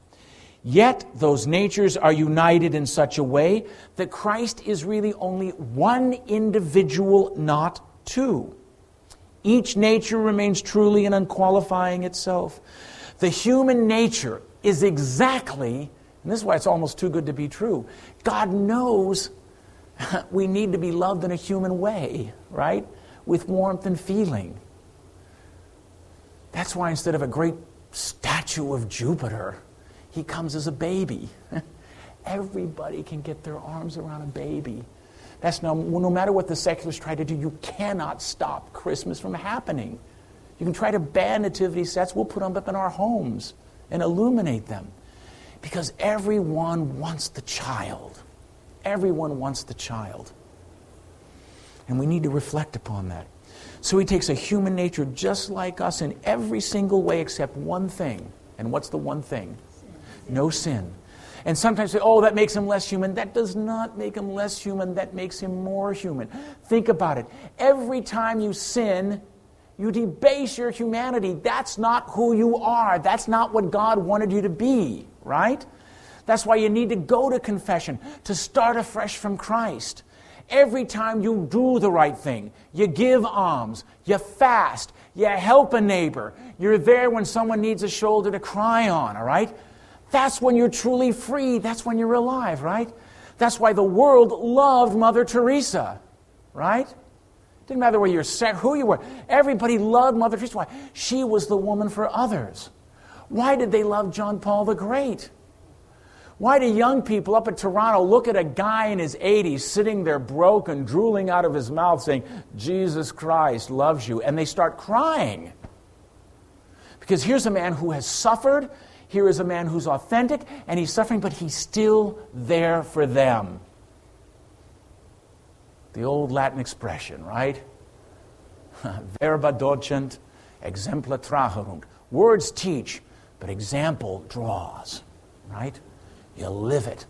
Yet those natures are united in such a way that Christ is really only one individual, not two. Each nature remains truly and unqualifying itself. The human nature is exactly, and this is why it's almost too good to be true. God knows we need to be loved in a human way, right? With warmth and feeling. That's why instead of a great statue of Jupiter, he comes as a baby. Everybody can get their arms around a baby. That's no, no matter what the secularists try to do, you cannot stop Christmas from happening. You can try to ban nativity sets, we'll put them up in our homes and illuminate them. Because everyone wants the child. Everyone wants the child. And we need to reflect upon that. So he takes a human nature just like us in every single way except one thing. And what's the one thing? No sin. And sometimes say, oh, that makes him less human. That does not make him less human, that makes him more human. Think about it. Every time you sin, you debase your humanity. That's not who you are. That's not what God wanted you to be, right? That's why you need to go to confession, to start afresh from Christ. Every time you do the right thing, you give alms, you fast, you help a neighbor, you're there when someone needs a shoulder to cry on, all right? That's when you're truly free. That's when you're alive, right? That's why the world loved Mother Teresa, right? Didn't matter where you're who you were. Everybody loved Mother Teresa. Why? She was the woman for others. Why did they love John Paul the Great? Why do young people up in Toronto look at a guy in his 80s sitting there broken, drooling out of his mouth, saying, Jesus Christ loves you, and they start crying? Because here's a man who has suffered here is a man who's authentic and he's suffering, but he's still there for them. The old Latin expression, right? Verba docent, exempla traherunt. Words teach, but example draws, right? You live it.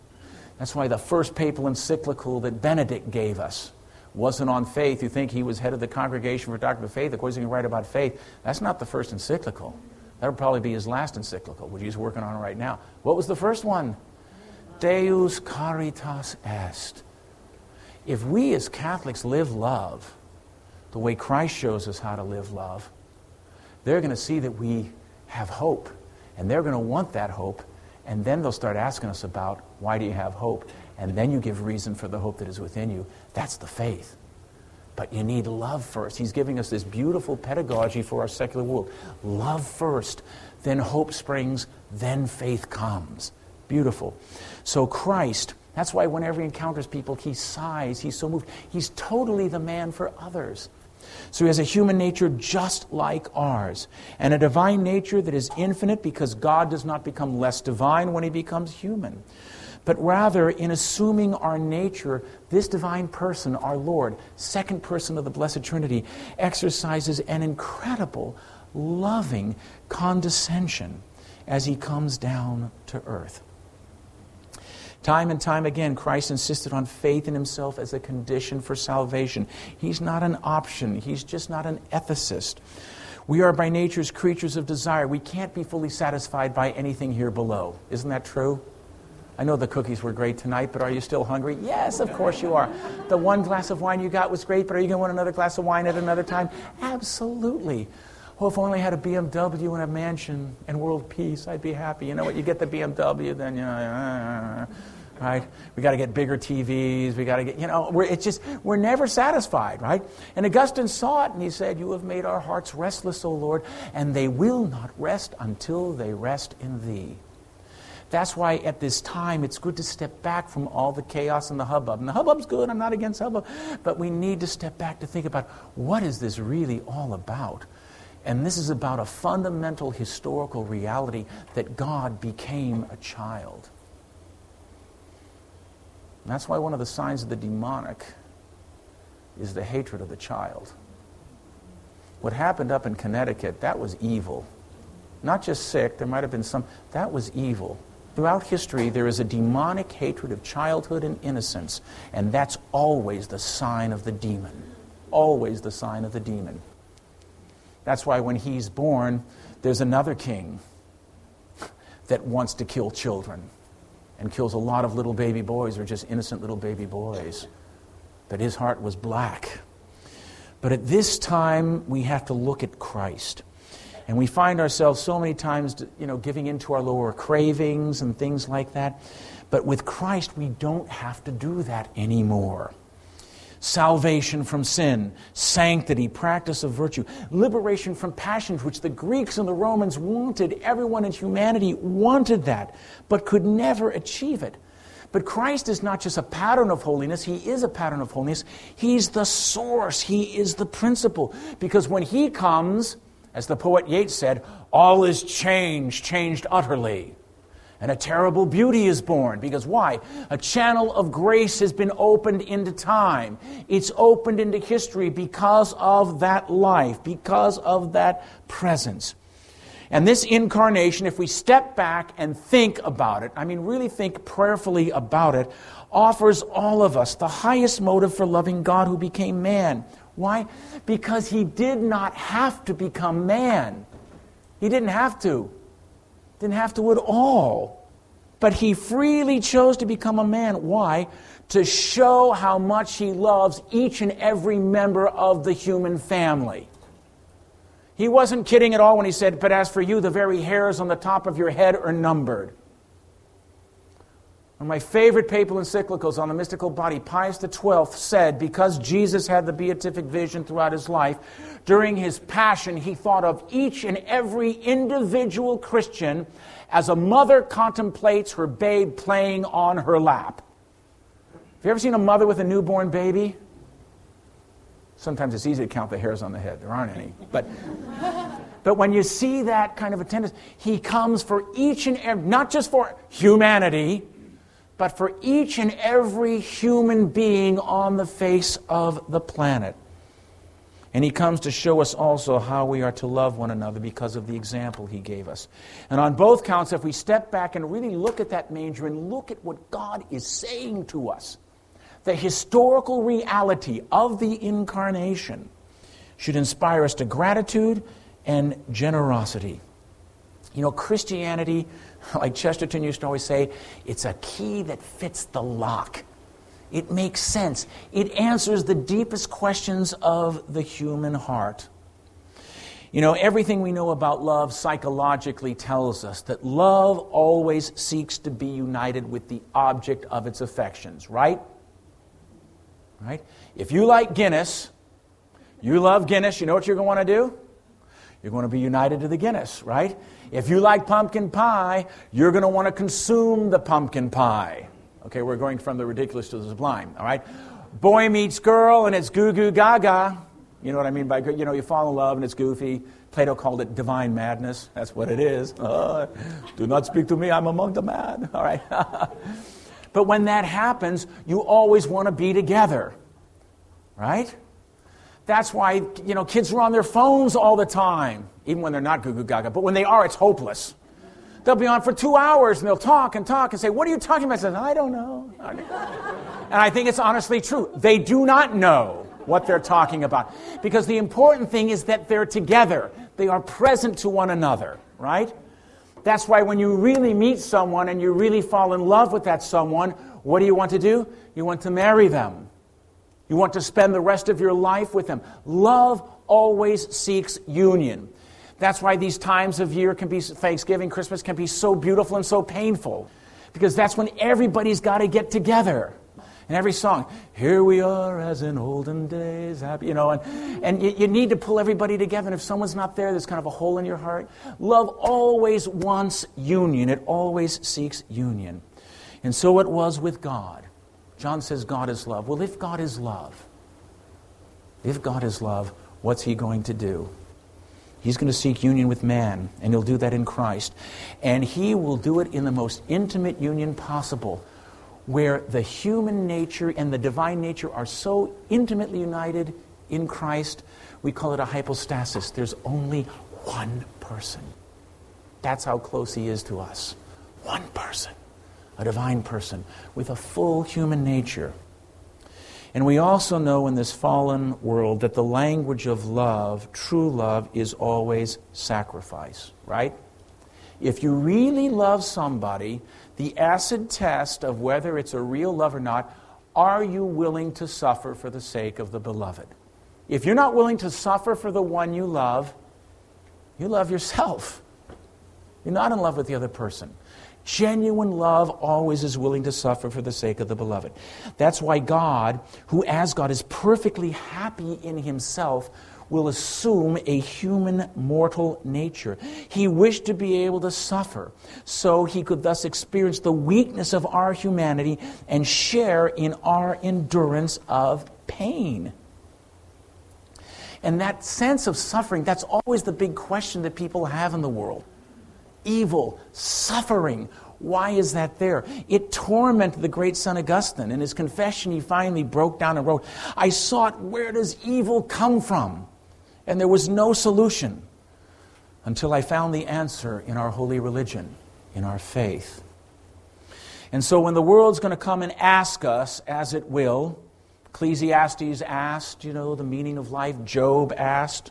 That's why the first papal encyclical that Benedict gave us wasn't on faith. You think he was head of the Congregation for Doctrine of Faith. Of course, he can write about faith. That's not the first encyclical. That would probably be his last encyclical, which he's working on right now. What was the first one? Deus caritas est. If we as Catholics live love the way Christ shows us how to live love, they're going to see that we have hope. And they're going to want that hope. And then they'll start asking us about why do you have hope? And then you give reason for the hope that is within you. That's the faith. But you need love first. He's giving us this beautiful pedagogy for our secular world. Love first, then hope springs, then faith comes. Beautiful. So Christ, that's why whenever he encounters people, he sighs, he's so moved. He's totally the man for others. So he has a human nature just like ours, and a divine nature that is infinite because God does not become less divine when he becomes human but rather in assuming our nature, this divine person, our Lord, second person of the Blessed Trinity, exercises an incredible, loving condescension as he comes down to earth. Time and time again, Christ insisted on faith in himself as a condition for salvation. He's not an option, he's just not an ethicist. We are by nature's creatures of desire. We can't be fully satisfied by anything here below. Isn't that true? I know the cookies were great tonight, but are you still hungry? Yes, of course you are. The one glass of wine you got was great, but are you going to want another glass of wine at another time? Absolutely. Oh, if only I had a BMW and a mansion and world peace, I'd be happy. You know what? You get the BMW, then you know, right? We got to get bigger TVs. We got to get, you know, we're, it's just we're never satisfied, right? And Augustine saw it, and he said, "You have made our hearts restless, O Lord, and they will not rest until they rest in Thee." That's why at this time it's good to step back from all the chaos and the hubbub. And the hubbub's good, I'm not against hubbub, but we need to step back to think about what is this really all about? And this is about a fundamental historical reality that God became a child. And that's why one of the signs of the demonic is the hatred of the child. What happened up in Connecticut, that was evil. Not just sick, there might have been some, that was evil. Throughout history, there is a demonic hatred of childhood and innocence, and that's always the sign of the demon. Always the sign of the demon. That's why when he's born, there's another king that wants to kill children and kills a lot of little baby boys or just innocent little baby boys. But his heart was black. But at this time, we have to look at Christ. And we find ourselves so many times, you know, giving into our lower cravings and things like that. But with Christ, we don't have to do that anymore salvation from sin, sanctity, practice of virtue, liberation from passions, which the Greeks and the Romans wanted. Everyone in humanity wanted that, but could never achieve it. But Christ is not just a pattern of holiness, He is a pattern of holiness. He's the source, He is the principle. Because when He comes, as the poet Yeats said, all is changed, changed utterly. And a terrible beauty is born. Because why? A channel of grace has been opened into time. It's opened into history because of that life, because of that presence. And this incarnation, if we step back and think about it, I mean, really think prayerfully about it, offers all of us the highest motive for loving God who became man. Why? Because he did not have to become man. He didn't have to. Didn't have to at all. But he freely chose to become a man. Why? To show how much he loves each and every member of the human family. He wasn't kidding at all when he said, But as for you, the very hairs on the top of your head are numbered. One of my favorite papal encyclicals on the mystical body, Pius XII, said because Jesus had the beatific vision throughout his life, during his passion, he thought of each and every individual Christian as a mother contemplates her babe playing on her lap. Have you ever seen a mother with a newborn baby? Sometimes it's easy to count the hairs on the head. There aren't any. But, but when you see that kind of attendance, he comes for each and every, not just for humanity, but for each and every human being on the face of the planet. And he comes to show us also how we are to love one another because of the example he gave us. And on both counts, if we step back and really look at that manger and look at what God is saying to us, the historical reality of the incarnation should inspire us to gratitude and generosity. You know, Christianity like Chesterton used to always say, it's a key that fits the lock. It makes sense. It answers the deepest questions of the human heart. You know, everything we know about love psychologically tells us that love always seeks to be united with the object of its affections, right? Right? If you like Guinness, you love Guinness, you know what you're going to want to do? You're going to be united to the Guinness, right? If you like pumpkin pie, you're going to want to consume the pumpkin pie. Okay, we're going from the ridiculous to the sublime, all right? Boy meets girl and it's goo goo gaga. You know what I mean by, you know, you fall in love and it's goofy. Plato called it divine madness. That's what it is. Uh, do not speak to me, I'm among the mad. All right. but when that happens, you always want to be together, right? That's why, you know, kids are on their phones all the time, even when they're not goo goo gaga. But when they are, it's hopeless. They'll be on for two hours and they'll talk and talk and say, What are you talking about? I say, I don't know. and I think it's honestly true. They do not know what they're talking about. Because the important thing is that they're together, they are present to one another, right? That's why when you really meet someone and you really fall in love with that someone, what do you want to do? You want to marry them. You want to spend the rest of your life with them. Love always seeks union. That's why these times of year can be, Thanksgiving, Christmas can be so beautiful and so painful. Because that's when everybody's got to get together. And every song, here we are as in olden days, happy, you know, and, and you, you need to pull everybody together. And if someone's not there, there's kind of a hole in your heart. Love always wants union, it always seeks union. And so it was with God. John says God is love. Well, if God is love, if God is love, what's he going to do? He's going to seek union with man, and he'll do that in Christ. And he will do it in the most intimate union possible where the human nature and the divine nature are so intimately united in Christ, we call it a hypostasis. There's only one person. That's how close he is to us. One person, a divine person with a full human nature. And we also know in this fallen world that the language of love, true love, is always sacrifice, right? If you really love somebody, the acid test of whether it's a real love or not are you willing to suffer for the sake of the beloved? If you're not willing to suffer for the one you love, you love yourself. You're not in love with the other person. Genuine love always is willing to suffer for the sake of the beloved. That's why God, who as God is perfectly happy in himself, will assume a human mortal nature. He wished to be able to suffer so he could thus experience the weakness of our humanity and share in our endurance of pain. And that sense of suffering, that's always the big question that people have in the world. Evil, suffering, why is that there? It tormented the great St. Augustine. In his confession, he finally broke down and wrote, I sought, where does evil come from? And there was no solution until I found the answer in our holy religion, in our faith. And so when the world's going to come and ask us, as it will, Ecclesiastes asked, you know, the meaning of life, Job asked,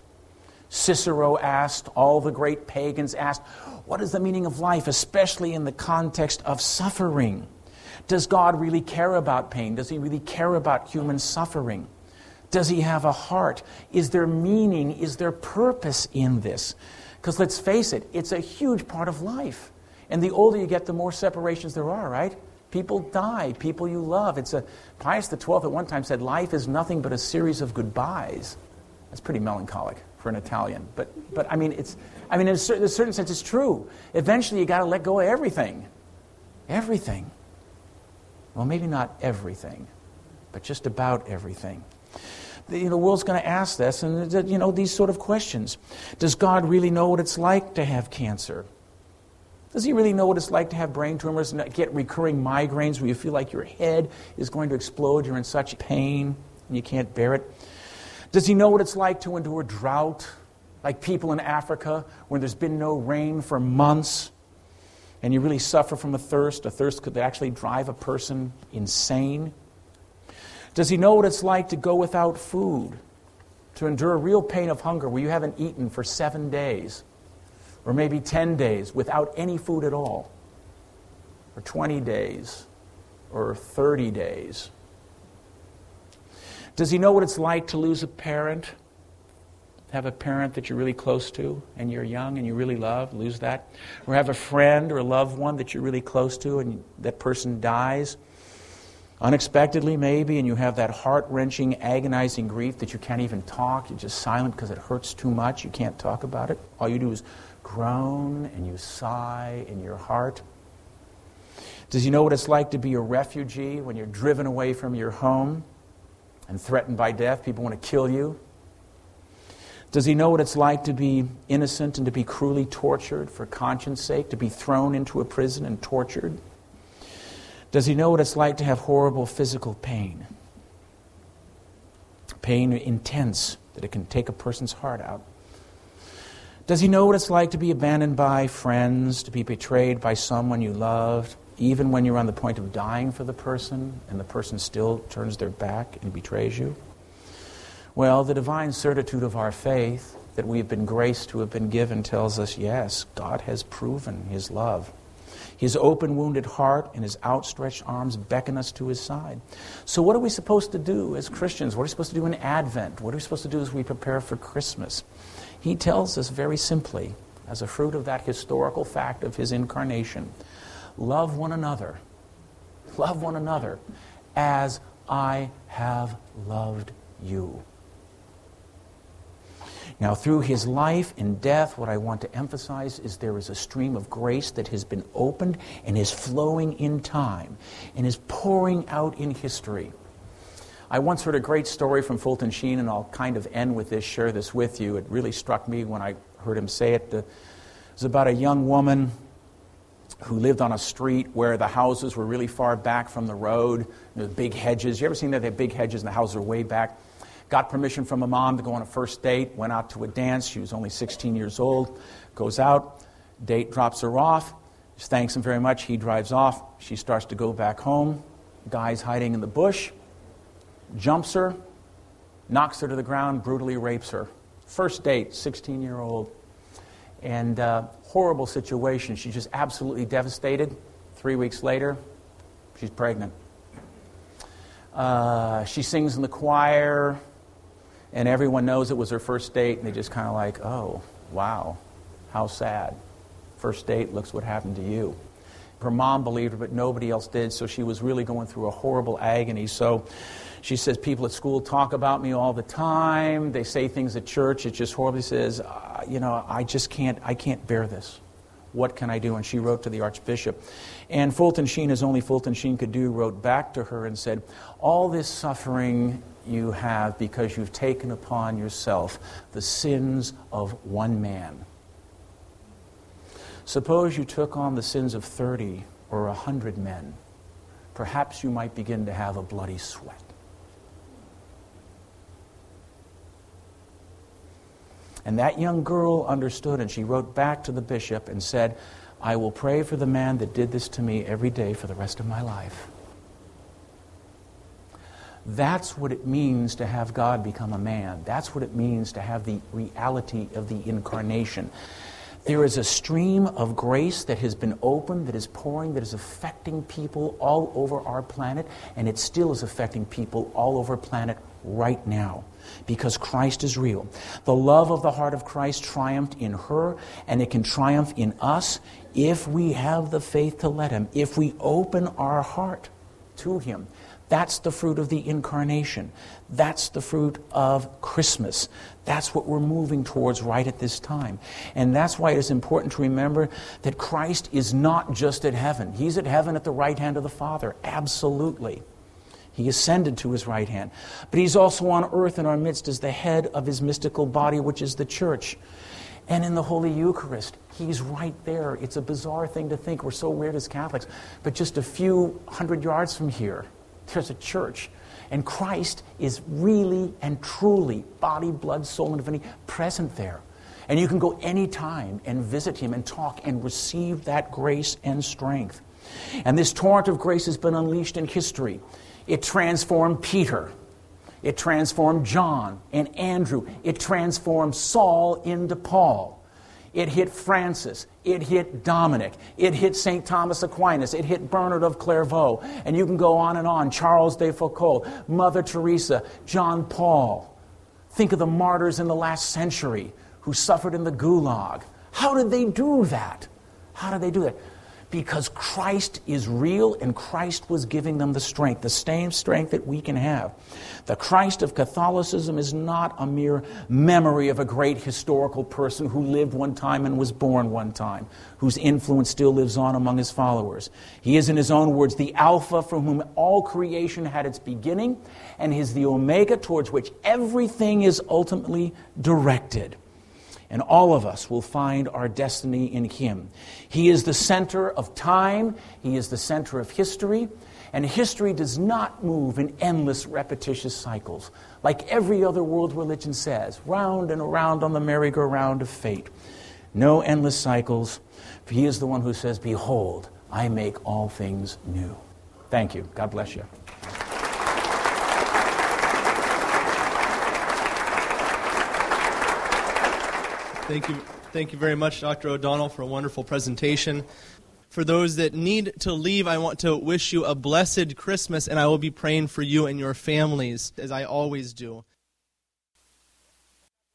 Cicero asked, all the great pagans asked, what is the meaning of life, especially in the context of suffering? Does God really care about pain? Does He really care about human suffering? Does he have a heart? Is there meaning? Is there purpose in this? Because let's face it, it's a huge part of life. And the older you get, the more separations there are, right? People die, people you love. It's a Pius XII at one time said, "Life is nothing but a series of goodbyes." That's pretty melancholic for an Italian, but but I mean, it's I mean, in a certain, in a certain sense, it's true. Eventually, you got to let go of everything, everything. Well, maybe not everything, but just about everything the, the world's going to ask this, and you know these sort of questions. Does God really know what it's like to have cancer? Does he really know what it's like to have brain tumors and get recurring migraines where you feel like your head is going to explode? You're in such pain and you can't bear it. Does he know what it's like to endure drought, like people in Africa where there's been no rain for months and you really suffer from a thirst? A thirst could actually drive a person insane. Does he know what it's like to go without food, to endure real pain of hunger where you haven't eaten for seven days, or maybe 10 days without any food at all, or 20 days, or 30 days? Does he know what it's like to lose a parent? Have a parent that you're really close to and you're young and you really love, lose that? Or have a friend or a loved one that you're really close to and that person dies? unexpectedly, maybe, and you have that heart wrenching, agonizing grief that you can't even talk. You're just silent because it hurts too much. You can't talk about it. All you do is groan and you sigh in your heart. Does you know what it's like to be a refugee when you're driven away from your home and threatened by death? People want to kill you. Does he know what it's like to be innocent and to be cruelly tortured for conscience sake, to be thrown into a prison and tortured? Does he know what it's like to have horrible physical pain? Pain intense, that it can take a person's heart out. Does he know what it's like to be abandoned by friends, to be betrayed by someone you loved, even when you're on the point of dying for the person and the person still turns their back and betrays you? Well, the divine certitude of our faith that we have been graced to have been given tells us yes, God has proven his love. His open, wounded heart and his outstretched arms beckon us to his side. So, what are we supposed to do as Christians? What are we supposed to do in Advent? What are we supposed to do as we prepare for Christmas? He tells us very simply, as a fruit of that historical fact of his incarnation, love one another. Love one another as I have loved you. Now, through his life and death, what I want to emphasize is there is a stream of grace that has been opened and is flowing in time and is pouring out in history. I once heard a great story from Fulton Sheen, and I'll kind of end with this, share this with you. It really struck me when I heard him say it. Uh, it was about a young woman who lived on a street where the houses were really far back from the road. Were big hedges. You ever seen that? They have big hedges and the houses are way back. Got permission from a mom to go on a first date, went out to a dance. She was only 16 years old. Goes out, date drops her off. Thanks him very much. He drives off. She starts to go back home. Guy's hiding in the bush, jumps her, knocks her to the ground, brutally rapes her. First date, 16 year old. And uh, horrible situation. She's just absolutely devastated. Three weeks later, she's pregnant. Uh, she sings in the choir and everyone knows it was her first date, and they just kind of like, oh, wow, how sad. First date, looks what happened to you. Her mom believed her, but nobody else did, so she was really going through a horrible agony. So she says, People at school talk about me all the time. They say things at church. It's just horrible. She says, uh, You know, I just can't, I can't bear this. What can I do? And she wrote to the Archbishop. And Fulton Sheen, as only Fulton Sheen could do, wrote back to her and said, All this suffering you have because you've taken upon yourself the sins of one man. Suppose you took on the sins of 30 or a 100 men. Perhaps you might begin to have a bloody sweat. And that young girl understood, and she wrote back to the bishop and said, I will pray for the man that did this to me every day for the rest of my life. That's what it means to have God become a man. That's what it means to have the reality of the incarnation. There is a stream of grace that has been opened, that is pouring, that is affecting people all over our planet, and it still is affecting people all over planet right now because Christ is real. The love of the heart of Christ triumphed in her, and it can triumph in us if we have the faith to let Him, if we open our heart to Him. That's the fruit of the incarnation. That's the fruit of Christmas. That's what we're moving towards right at this time. And that's why it is important to remember that Christ is not just at heaven. He's at heaven at the right hand of the Father, absolutely. He ascended to his right hand. But he's also on earth in our midst as the head of his mystical body, which is the church. And in the Holy Eucharist, he's right there. It's a bizarre thing to think. We're so weird as Catholics. But just a few hundred yards from here, there's a church. And Christ is really and truly, body, blood, soul, and divinity, present there. And you can go anytime and visit him and talk and receive that grace and strength. And this torrent of grace has been unleashed in history. It transformed Peter. It transformed John and Andrew. It transformed Saul into Paul. It hit Francis. It hit Dominic. It hit St. Thomas Aquinas. It hit Bernard of Clairvaux. And you can go on and on. Charles de Foucauld, Mother Teresa, John Paul. Think of the martyrs in the last century who suffered in the gulag. How did they do that? How did they do that? Because Christ is real and Christ was giving them the strength, the same strength that we can have. The Christ of Catholicism is not a mere memory of a great historical person who lived one time and was born one time, whose influence still lives on among his followers. He is, in his own words, the Alpha from whom all creation had its beginning, and he is the Omega towards which everything is ultimately directed and all of us will find our destiny in Him. He is the center of time, He is the center of history, and history does not move in endless repetitious cycles, like every other world religion says, round and around on the merry-go-round of fate. No endless cycles, for He is the one who says, Behold, I make all things new. Thank you. God bless you. Thank you. Thank you very much, Dr. O'Donnell, for a wonderful presentation. For those that need to leave, I want to wish you a blessed Christmas, and I will be praying for you and your families, as I always do.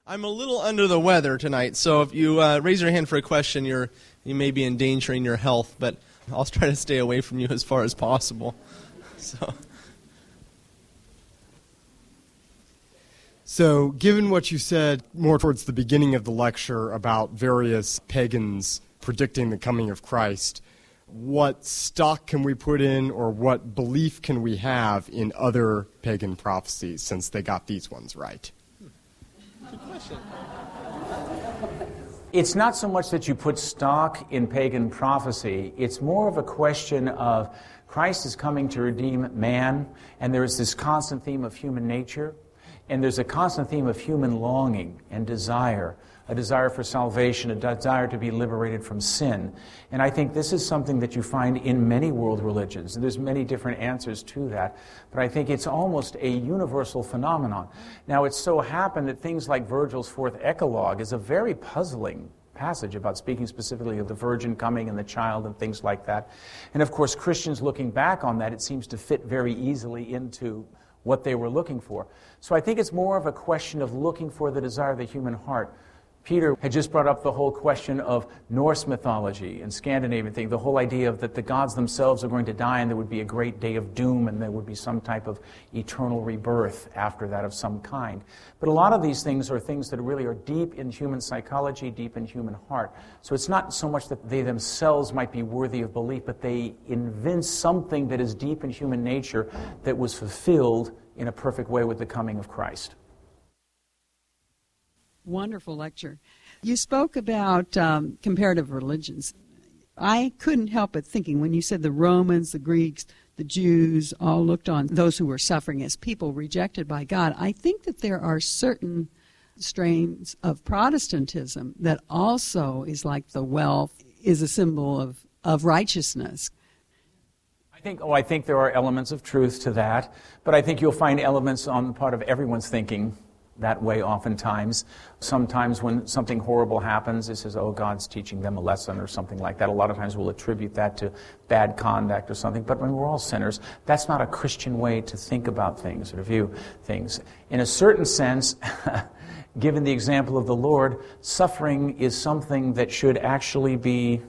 I'm a little under the weather tonight, so if you uh, raise your hand for a question, you're, you may be endangering your health, but I'll try to stay away from you as far as possible. So. So, given what you said more towards the beginning of the lecture about various pagans predicting the coming of Christ, what stock can we put in or what belief can we have in other pagan prophecies since they got these ones right? Question. It's not so much that you put stock in pagan prophecy, it's more of a question of Christ is coming to redeem man, and there is this constant theme of human nature. And there's a constant theme of human longing and desire, a desire for salvation, a desire to be liberated from sin. And I think this is something that you find in many world religions. And there's many different answers to that. But I think it's almost a universal phenomenon. Now, it so happened that things like Virgil's fourth Eclogue is a very puzzling passage about speaking specifically of the virgin coming and the child and things like that. And of course, Christians looking back on that, it seems to fit very easily into what they were looking for. So I think it's more of a question of looking for the desire of the human heart. Peter had just brought up the whole question of Norse mythology and Scandinavian thing, the whole idea of that the gods themselves are going to die and there would be a great day of doom and there would be some type of eternal rebirth after that of some kind. But a lot of these things are things that really are deep in human psychology, deep in human heart. So it's not so much that they themselves might be worthy of belief, but they evince something that is deep in human nature that was fulfilled in a perfect way with the coming of Christ. Wonderful lecture. You spoke about um, comparative religions. I couldn't help but thinking when you said the Romans, the Greeks, the Jews all looked on those who were suffering as people rejected by God. I think that there are certain strains of Protestantism that also is like the wealth is a symbol of, of righteousness. I think, oh, I think there are elements of truth to that, but I think you'll find elements on the part of everyone's thinking that way oftentimes. Sometimes when something horrible happens, it says, oh, God's teaching them a lesson or something like that. A lot of times we'll attribute that to bad conduct or something, but when we're all sinners, that's not a Christian way to think about things or view things. In a certain sense, given the example of the Lord, suffering is something that should actually be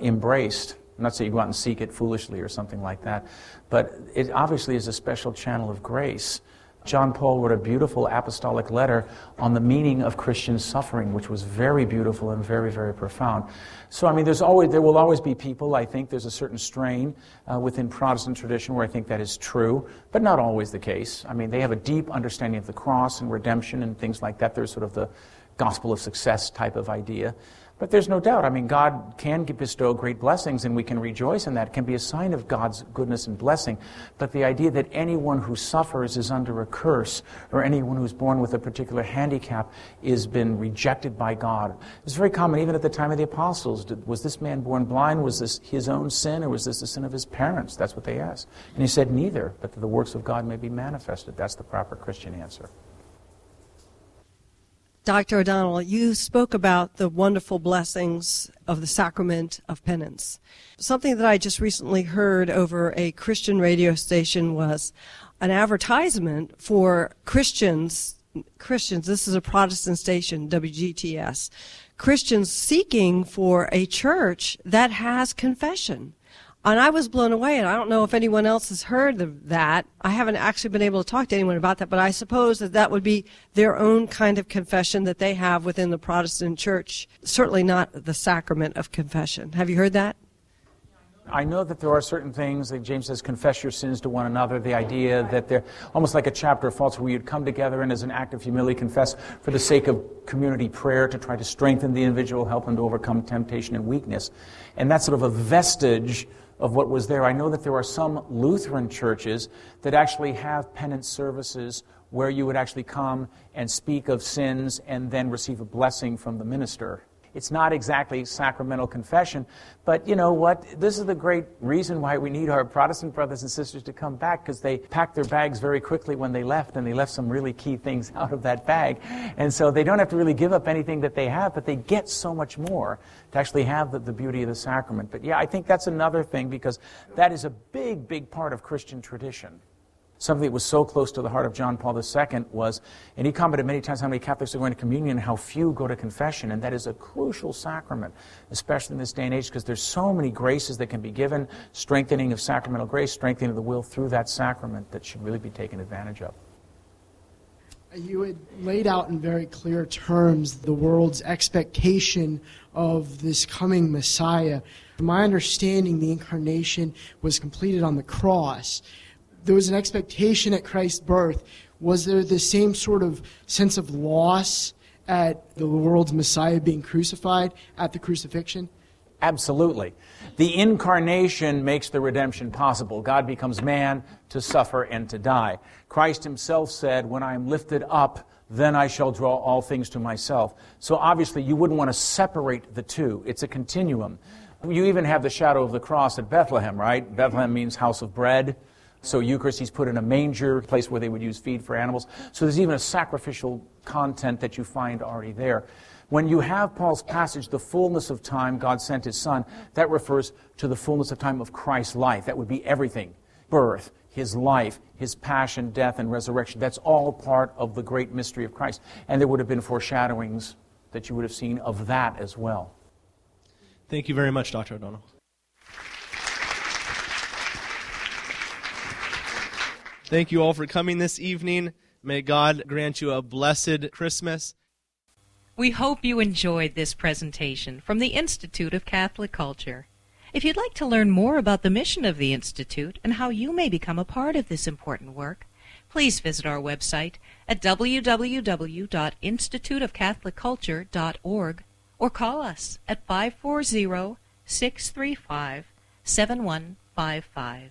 embraced. I'm not saying you go out and seek it foolishly or something like that, but it obviously is a special channel of grace. John Paul wrote a beautiful apostolic letter on the meaning of Christian suffering, which was very beautiful and very, very profound. So, I mean, there's always, there will always be people, I think there's a certain strain uh, within Protestant tradition where I think that is true, but not always the case. I mean, they have a deep understanding of the cross and redemption and things like that. There's sort of the gospel of success type of idea. But there's no doubt. I mean, God can bestow great blessings, and we can rejoice in that. It can be a sign of God's goodness and blessing. But the idea that anyone who suffers is under a curse, or anyone who's born with a particular handicap is been rejected by God. It's very common, even at the time of the apostles. Was this man born blind? Was this his own sin, or was this the sin of his parents? That's what they asked. And he said, Neither, but that the works of God may be manifested. That's the proper Christian answer. Dr. O'Donnell, you spoke about the wonderful blessings of the sacrament of penance. Something that I just recently heard over a Christian radio station was an advertisement for Christians. Christians, this is a Protestant station, WGTS. Christians seeking for a church that has confession. And I was blown away, and I don't know if anyone else has heard of that. I haven't actually been able to talk to anyone about that, but I suppose that that would be their own kind of confession that they have within the Protestant church. Certainly not the sacrament of confession. Have you heard that? I know that there are certain things, like James says, confess your sins to one another. The idea that they're almost like a chapter of faults where you'd come together and as an act of humility confess for the sake of community prayer to try to strengthen the individual, help them to overcome temptation and weakness. And that's sort of a vestige of what was there. I know that there are some Lutheran churches that actually have penance services where you would actually come and speak of sins and then receive a blessing from the minister. It's not exactly sacramental confession, but you know what? This is the great reason why we need our Protestant brothers and sisters to come back because they packed their bags very quickly when they left and they left some really key things out of that bag. And so they don't have to really give up anything that they have, but they get so much more to actually have the, the beauty of the sacrament. But yeah, I think that's another thing because that is a big, big part of Christian tradition something that was so close to the heart of John Paul II was, and he commented many times how many Catholics are going to communion and how few go to confession, and that is a crucial sacrament, especially in this day and age, because there's so many graces that can be given, strengthening of sacramental grace, strengthening of the will through that sacrament that should really be taken advantage of. You had laid out in very clear terms the world's expectation of this coming Messiah. From my understanding, the incarnation was completed on the cross there was an expectation at Christ's birth. Was there the same sort of sense of loss at the world's Messiah being crucified at the crucifixion? Absolutely. The incarnation makes the redemption possible. God becomes man to suffer and to die. Christ himself said, When I am lifted up, then I shall draw all things to myself. So obviously, you wouldn't want to separate the two. It's a continuum. You even have the shadow of the cross at Bethlehem, right? Bethlehem means house of bread. So Eucharist, he's put in a manger, place where they would use feed for animals. So there's even a sacrificial content that you find already there. When you have Paul's passage, the fullness of time, God sent his Son, that refers to the fullness of time of Christ's life. That would be everything birth, his life, his passion, death, and resurrection. That's all part of the great mystery of Christ. And there would have been foreshadowings that you would have seen of that as well. Thank you very much, Dr. O'Donnell. Thank you all for coming this evening. May God grant you a blessed Christmas. We hope you enjoyed this presentation from the Institute of Catholic Culture. If you'd like to learn more about the mission of the Institute and how you may become a part of this important work, please visit our website at www.instituteofcatholicculture.org or call us at 540 635 7155